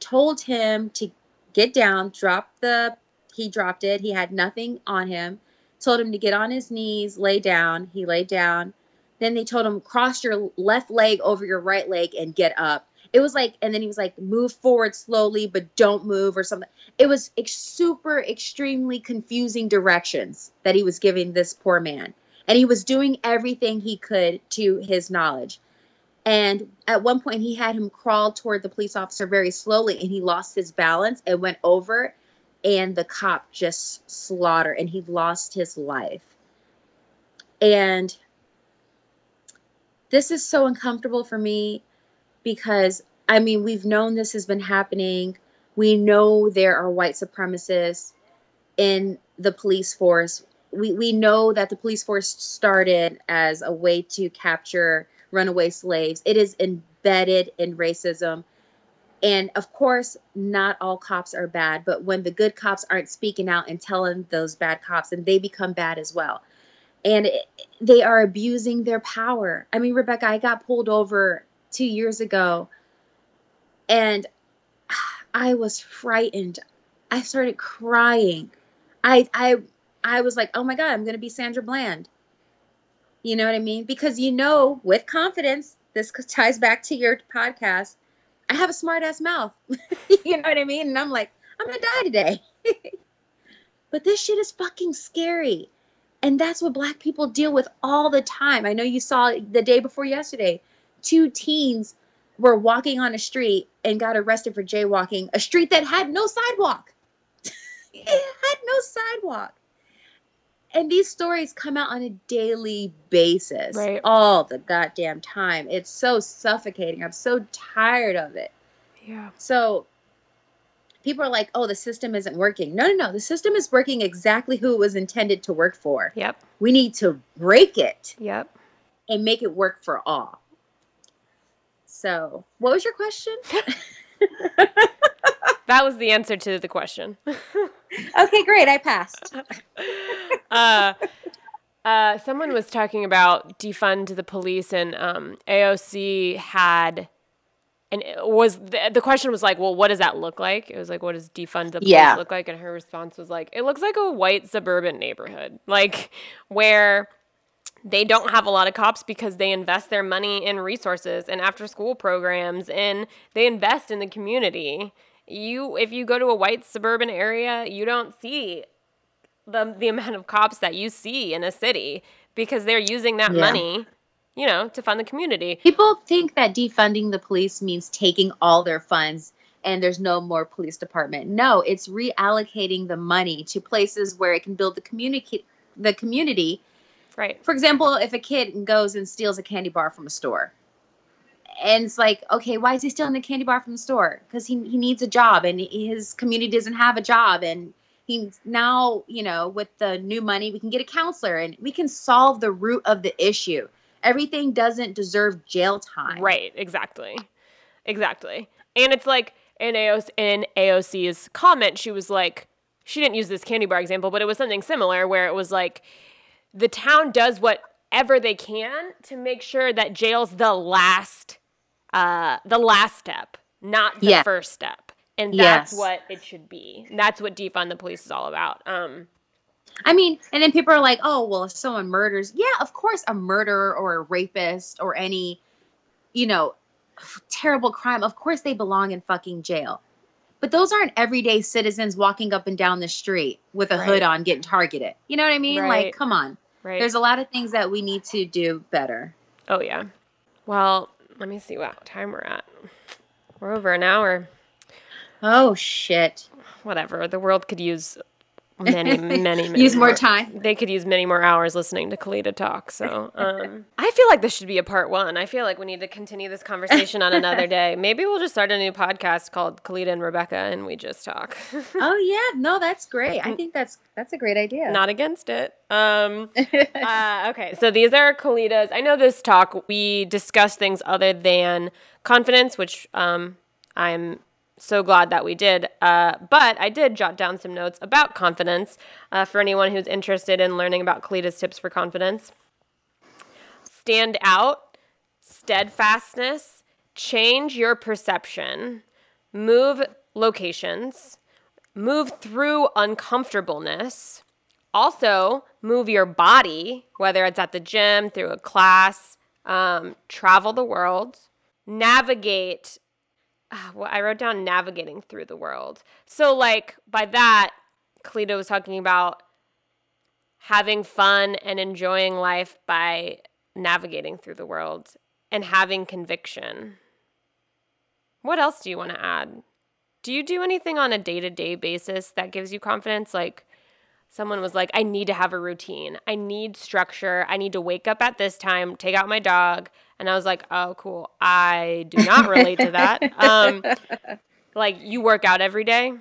told him to get down, drop the. He dropped it. He had nothing on him. Told him to get on his knees, lay down. He laid down then they told him cross your left leg over your right leg and get up. It was like, and then he was like, move forward slowly, but don't move or something. It was ex- super, extremely confusing directions that he was giving this poor man. And he was doing everything he could to his knowledge. And at one point, he had him crawl toward the police officer very slowly, and he lost his balance and went over, and the cop just slaughtered, and he lost his life. And this is so uncomfortable for me because I mean, we've known this has been happening. We know there are white supremacists in the police force. We, we know that the police force started as a way to capture runaway slaves. It is embedded in racism. And of course, not all cops are bad, but when the good cops aren't speaking out and telling those bad cops, and they become bad as well and it, they are abusing their power. I mean, Rebecca, I got pulled over two years ago and I was frightened. I started crying. I I I was like, "Oh my god, I'm going to be Sandra Bland." You know what I mean? Because you know, with confidence, this ties back to your podcast. I have a smart ass mouth. you know what I mean? And I'm like, I'm going to die today. but this shit is fucking scary. And that's what black people deal with all the time. I know you saw the day before yesterday, two teens were walking on a street and got arrested for jaywalking, a street that had no sidewalk. it had no sidewalk. And these stories come out on a daily basis, Right. all the goddamn time. It's so suffocating. I'm so tired of it. Yeah. So people are like, oh, the system isn't working. No, no, no. The system is working exactly who it was intended to work for. Yep. We need to break it Yep. and make it work for all. So, what was your question? That was the answer to the question. okay, great. I passed. uh, uh, someone was talking about defund the police, and um, AOC had, and it was the, the question was like, well, what does that look like? It was like, what does defund the police Yeah. look like? And her response was like, it looks like a white suburban neighborhood, like where they don't have a lot of cops because they invest their money in resources and after school programs and they invest in the community. You if you go to a white suburban area, you don't see the the amount of cops that you see in a city because they're using that Yeah. money, you know, to fund the community. People think that defunding the police means taking all their funds and there's no more police department. No, it's reallocating the money to places where it can build the community the community Right. for example, if a kid goes and steals a candy bar from a store, and it's like, okay, why is he stealing the candy bar from the store? Because he, he needs a job and his community doesn't have a job. And he's now, you know, with the new money, we can get a counselor and we can solve the root of the issue. Everything doesn't deserve jail time. Right, exactly. Exactly. And it's like in AOC, in AOC's comment, she was like, she didn't use this candy bar example, but it was something similar where it was like, the town does whatever they can to make sure that jail's the last, uh, the last step, not the Yeah. first step. And that's Yes. what it should be. That's what defund the police is all about. Um, I mean, and then people are like, oh, well, if someone murders, yeah, of course, a murderer or a rapist or any, you know, terrible crime, of course they belong in fucking jail. But those aren't everyday citizens walking up and down the street with a Right. hood on getting targeted. You know what I mean? Right. Like, come on. right. There's a lot of things that we need to do better. oh, yeah. Well, let me see what time we're at. We're over an hour. Oh, shit. whatever. The world could use many, many, many Use more time. They could use many more hours listening to Khalida talk. So um, I feel like this should be a part one. I feel like we need to continue this conversation on another day. Maybe we'll just start a new podcast called Khalida and Rebecca, and we just talk. Oh yeah, no, that's great. I think that's that's a great idea. Not against it. Um, uh, okay, so these are Khalida's. I know this talk we discussed things other than confidence, which um, I'm so glad that we did. Uh, but I did jot down some notes about confidence uh, for anyone who's interested in learning about Khalida's tips for confidence. Stand out, steadfastness, change your perception, move locations, move through uncomfortableness. Also, move your body, whether it's at the gym, through a class, um, travel the world, navigate. Ah, well, I wrote down navigating through the world. So, like, by that, Khalida was talking about having fun and enjoying life by navigating through the world and having conviction. What else do you want to add? Do you do anything on a day to day basis that gives you confidence? Like, someone was like, I need to have a routine. I need structure. I need to wake up at this time, take out my dog. And I was like, oh, cool. I do not relate to that. Um, like, you work out every day.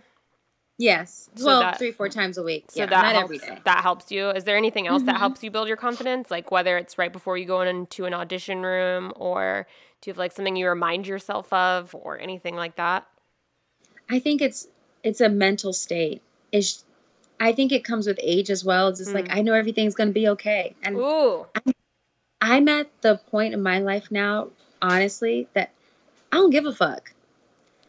yes. So well, that- three, four times a week. So yeah, that not helps, every day. that helps you. Is there anything else that Mhm. helps you build your confidence? Like whether it's right before you go into an audition room or do you have like something you remind yourself of or anything like that? I think it's it's a mental state. It's I think it comes with age as well. It's just like Mm. I know everything's gonna be okay. And Ooh. I'm at the point in my life now, honestly, that I don't give a fuck.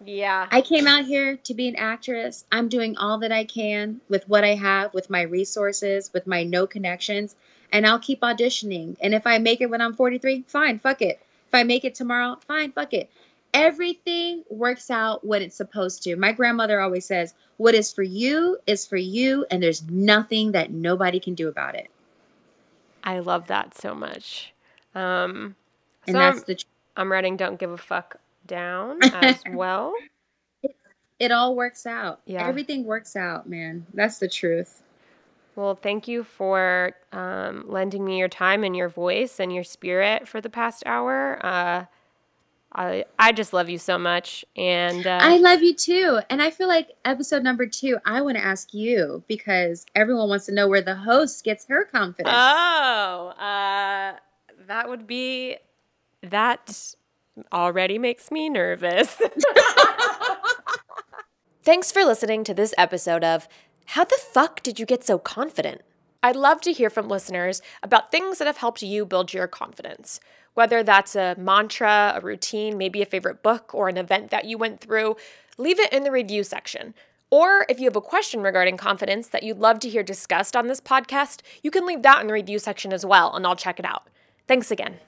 Yeah. I came out here to be an actress. I'm doing all that I can with what I have, with my resources, with my no connections, and I'll keep auditioning. And if I make it when I'm 43, fine, fuck it. If I make it tomorrow, fine, fuck it. Everything works out when it's supposed to. My grandmother always says, What is for you is for you, and there's nothing that nobody can do about it. I love that so much. Um, And that's I'm, the tr- I'm writing "Don't Give a Fuck" down as well. it all works out. Yeah. Everything works out, man. That's the truth. Well, thank you for um, lending me your time and your voice and your spirit for the past hour. Uh, I I just love you so much, and uh, I love you too. And I feel like episode number two, I want to ask you because everyone wants to know where the host gets her confidence. oh, uh, that would be that already makes me nervous. Thanks for listening to this episode of How the Fuck Did You Get So Confident? I'd love to hear from listeners about things that have helped you build your confidence. Whether that's a mantra, a routine, maybe a favorite book, or an event that you went through, leave it in the review section. Or if you have a question regarding confidence that you'd love to hear discussed on this podcast, you can leave that in the review section as well, and I'll check it out. Thanks again.